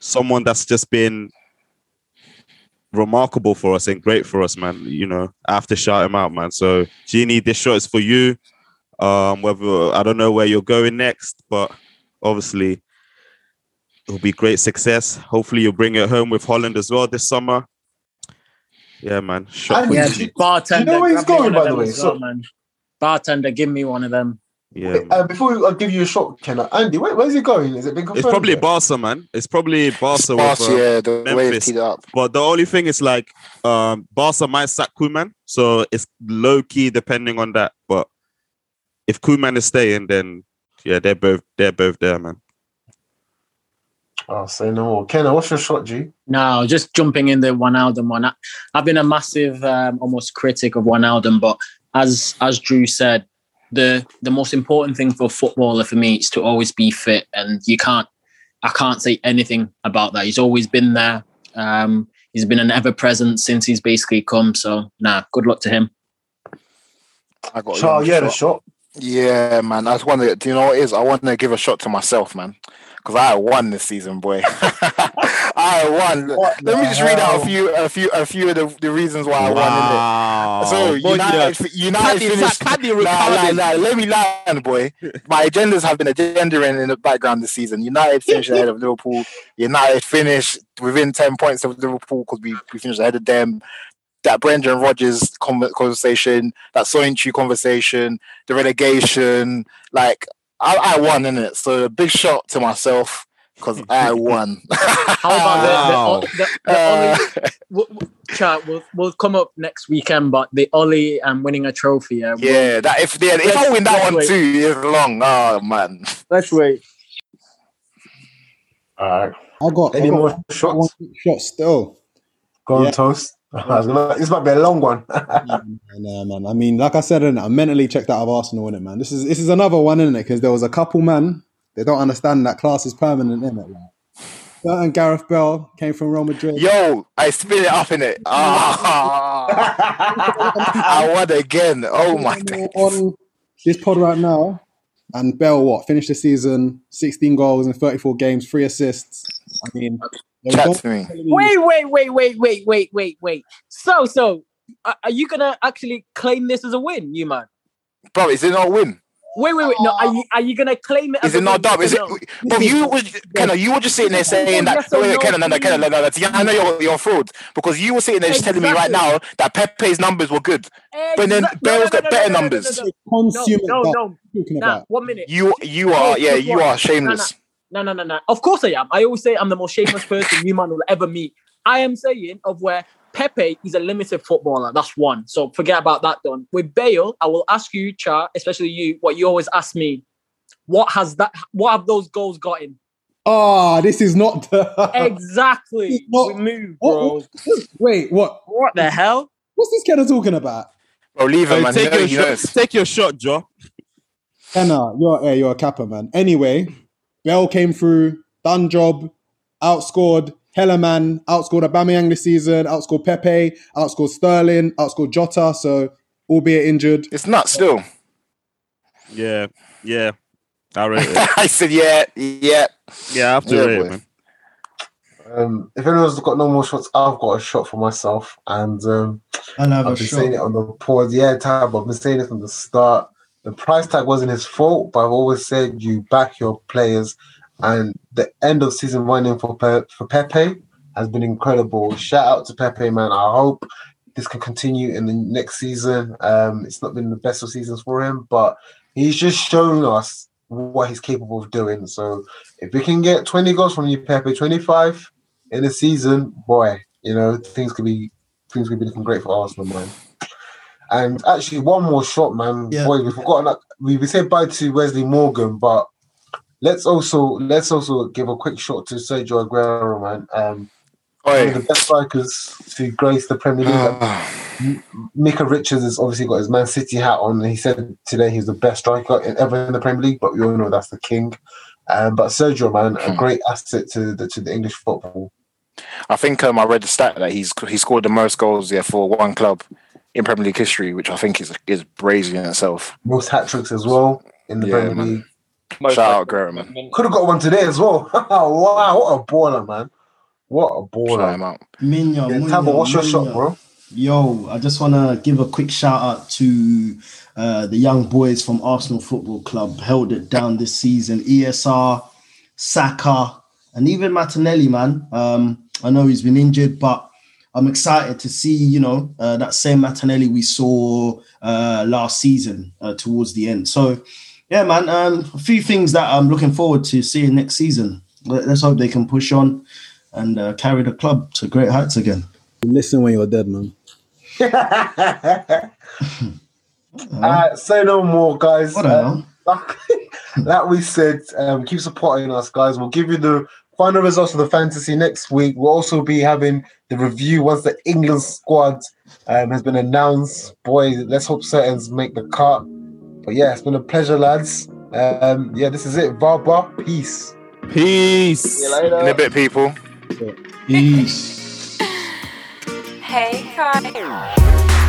someone that's just been remarkable for us and great for us, man. You know, I have to shout him out, man. So, Gini, this shot is for you. Um, whether I don't know where you're going next, but obviously it'll be great success. Hopefully, you'll bring it home with Holland as well this summer. Yeah, man. Shot for
And-
Yeah,
you.
Bartender.
Do you know where he's going, by the way?
as well,
So-
man. Bartender, give me one of them.
Yeah,
Wait, uh, before I give you a shot, Ken, Andy, where, where's he going? Is it been confirmed?
It's probably
yet?
Barca, man. It's probably Barca.
Sparse,
with, uh,
yeah, the way they
Memphis.
teed it up.
But the only thing is like um Barca might sack Koeman, so it's low key depending on that. But if Koeman is staying, then yeah, they're both they're both there, man.
Oh, say no more. Ken, what's your shot, G?
No, just jumping in the Wijnaldum one. I, I've been a massive, um, almost critic of Wijnaldum, but as as Drew said, the the most important thing for a footballer for me is to always be fit, and you can't, I can't say anything about that. He's always been there. Um, he's been an ever present since he's basically come. So, nah, good luck to him.
I got a
Charles,
young
yeah, the
shot.
shot.
Yeah, man. I just want to. Do you know what it is? I want to give a shot to myself, man, because I won this season, boy. I won.
What
Let me
the
just read out a few, a few, a few of the, the reasons why I won.
Wow.
innit? So
Boy,
United,
yeah.
United
Caddy-
finished.
Caddy
Nah, nah, nah, let me land, boy. My agendas have been agendering in the background this season. United finished ahead of Liverpool. United finished within 10 points of Liverpool because we, we finished ahead of them. That Brendan Rodgers conversation, that Soinchu conversation, the relegation, like I, I won in it. So a big shot to myself because I won.
How about the, the, the, the
Uh,
Ollie? We'll, we'll- chat, we'll, we'll come up next weekend, but the Ollie and winning a trophy. Uh, we'll-
yeah, that if yeah, if I win that one
Let's
too, it's long. Oh man.
let's wait.
All right.
I got,
Any
I got
more
one
shots?
shot still.
Go on,
Yeah.
Toast. Gonna, this might be a long one.
Nah, man. I mean, like I said, I'm mentally checked out of Arsenal in it, man. This is this is another one in it because there was a couple man they don't understand that class is permanent in it. Like, certain Gareth Bale came from Real Madrid.
Yo, I spit it up in it. Ah, I won again. Oh my god.
on this pod right now, and Bale what finished the season 16 goals in 34 games, three assists. I mean,
Chat to me.
Wait, wait, wait, wait, wait, wait, wait, wait. So, so, are are you gonna actually claim this as a win, you man?
Bro, is it not a win?
Wait, wait, wait. No, are oh. you are you gonna claim it?
Is
as
it
a
not
win,
dumb?
yes
Is it?
no?
Bro, you was Kenna, you were just sitting there saying that.
Yes or
Wait, wait,
no,
Kenna, no, no, Kenna, no, no, no. I know you're you're a fraud because you were sitting there just telling me right now that Pepe's numbers were good. But then
Exact-
Bale's got better
no, no,
numbers.
No, no,
Consumer
no,
that
no,
you're talking
Nah,
about.
one minute.
You you are yeah, you are shameless.
No, no, no, no. Of course I am. I always say I'm the most shameless person you man will ever meet. I am saying of where Pepe is a limited footballer. That's one. So forget about that done. With Bale, I will ask you, Char, especially you, what you always ask me. What has that what have those goals got in?
Ah, this is not the.
Exactly.
What-
We move, bro.
what- wait, what?
What the hell?
What's this Kenna talking about?
Bro, leave him,
Hey,
man.
Take,
knows,
your
he
shot,
knows.
take your shot, Joe.
Kenna, you're yeah, you're a capper, man. Anyway, Bale came through, done job, outscored Hellerman, outscored Aubameyang this season, outscored Pepe, outscored Sterling, outscored Jota. So, albeit injured,
It's not still.
Yeah, yeah. I rate it.
I said yeah, yeah.
Yeah, I have to
Yeah,
rate it, man.
Um, if anyone's got no more shots, I've got a shot for myself, and um,
I'll have
I've been
shot.
saying it on the pause. Yeah, Tab, I've been saying it from the start. The price tag wasn't his fault, but I've always said you back your players, and the end of season running for Pe- for Pepe has been incredible. Shout out to Pepe, man. I hope this can continue in the next season. Um, it's not been the best of seasons for him, but he's just shown us what he's capable of doing. So if we can get 20 goals from you, Pepe, 25 in a season, boy, you know, things could be things could be looking great for Arsenal, man. And actually, one more shot, man.
Yeah.
Boy, we've forgotten that we, we said bye to Wesley Morgan, but let's also let's also give a quick shot to Sergio Aguero, man. Um, one of the best strikers to grace the Premier League. Micah Richards has obviously got his Man City hat on. He said today he's the best striker in- ever in the Premier League, but we all know that's the king. Um, but Sergio, man, a great asset to the to the English football.
I think um, I read the stat that he's he scored the most goals yeah for one club in Premier League history, which I think is is brazy in itself.
Most hat tricks as well in the
Yeah,
Premier
man.
League.
Most
Shout out
likely.
Man.
Could have got one today as well. wow, what a baller, man! What a baller.
Shout him out.
Minya,
Yeah,
Minya,
Tabo, what's your shot, bro?
Yo, I just want to give a quick shout out to uh, the young boys from Arsenal Football Club. Held it down this season. ESR, Saka, and even Martinelli, man. Um, I know he's been injured, but I'm excited to see, you know, uh, that same Martinelli we saw uh, last season uh, towards the end. So, yeah, man, um, a few things that I'm looking forward to seeing next season. Let- Let's hope they can push on and uh, carry the club to great heights again.
Listen when you're dead, man.
uh, say no more, guys.
What
Um, like, like we said, um, keep supporting us, guys. We'll give you the final results of the fantasy next week. We'll also be having the review once the England squad um, has been announced. Boy, let's hope certain make the cut. But yeah, it's been a pleasure, lads. Um, yeah, this is it. Barber, peace.
Peace.
In a bit, people.
Peace.
Hey, Kai.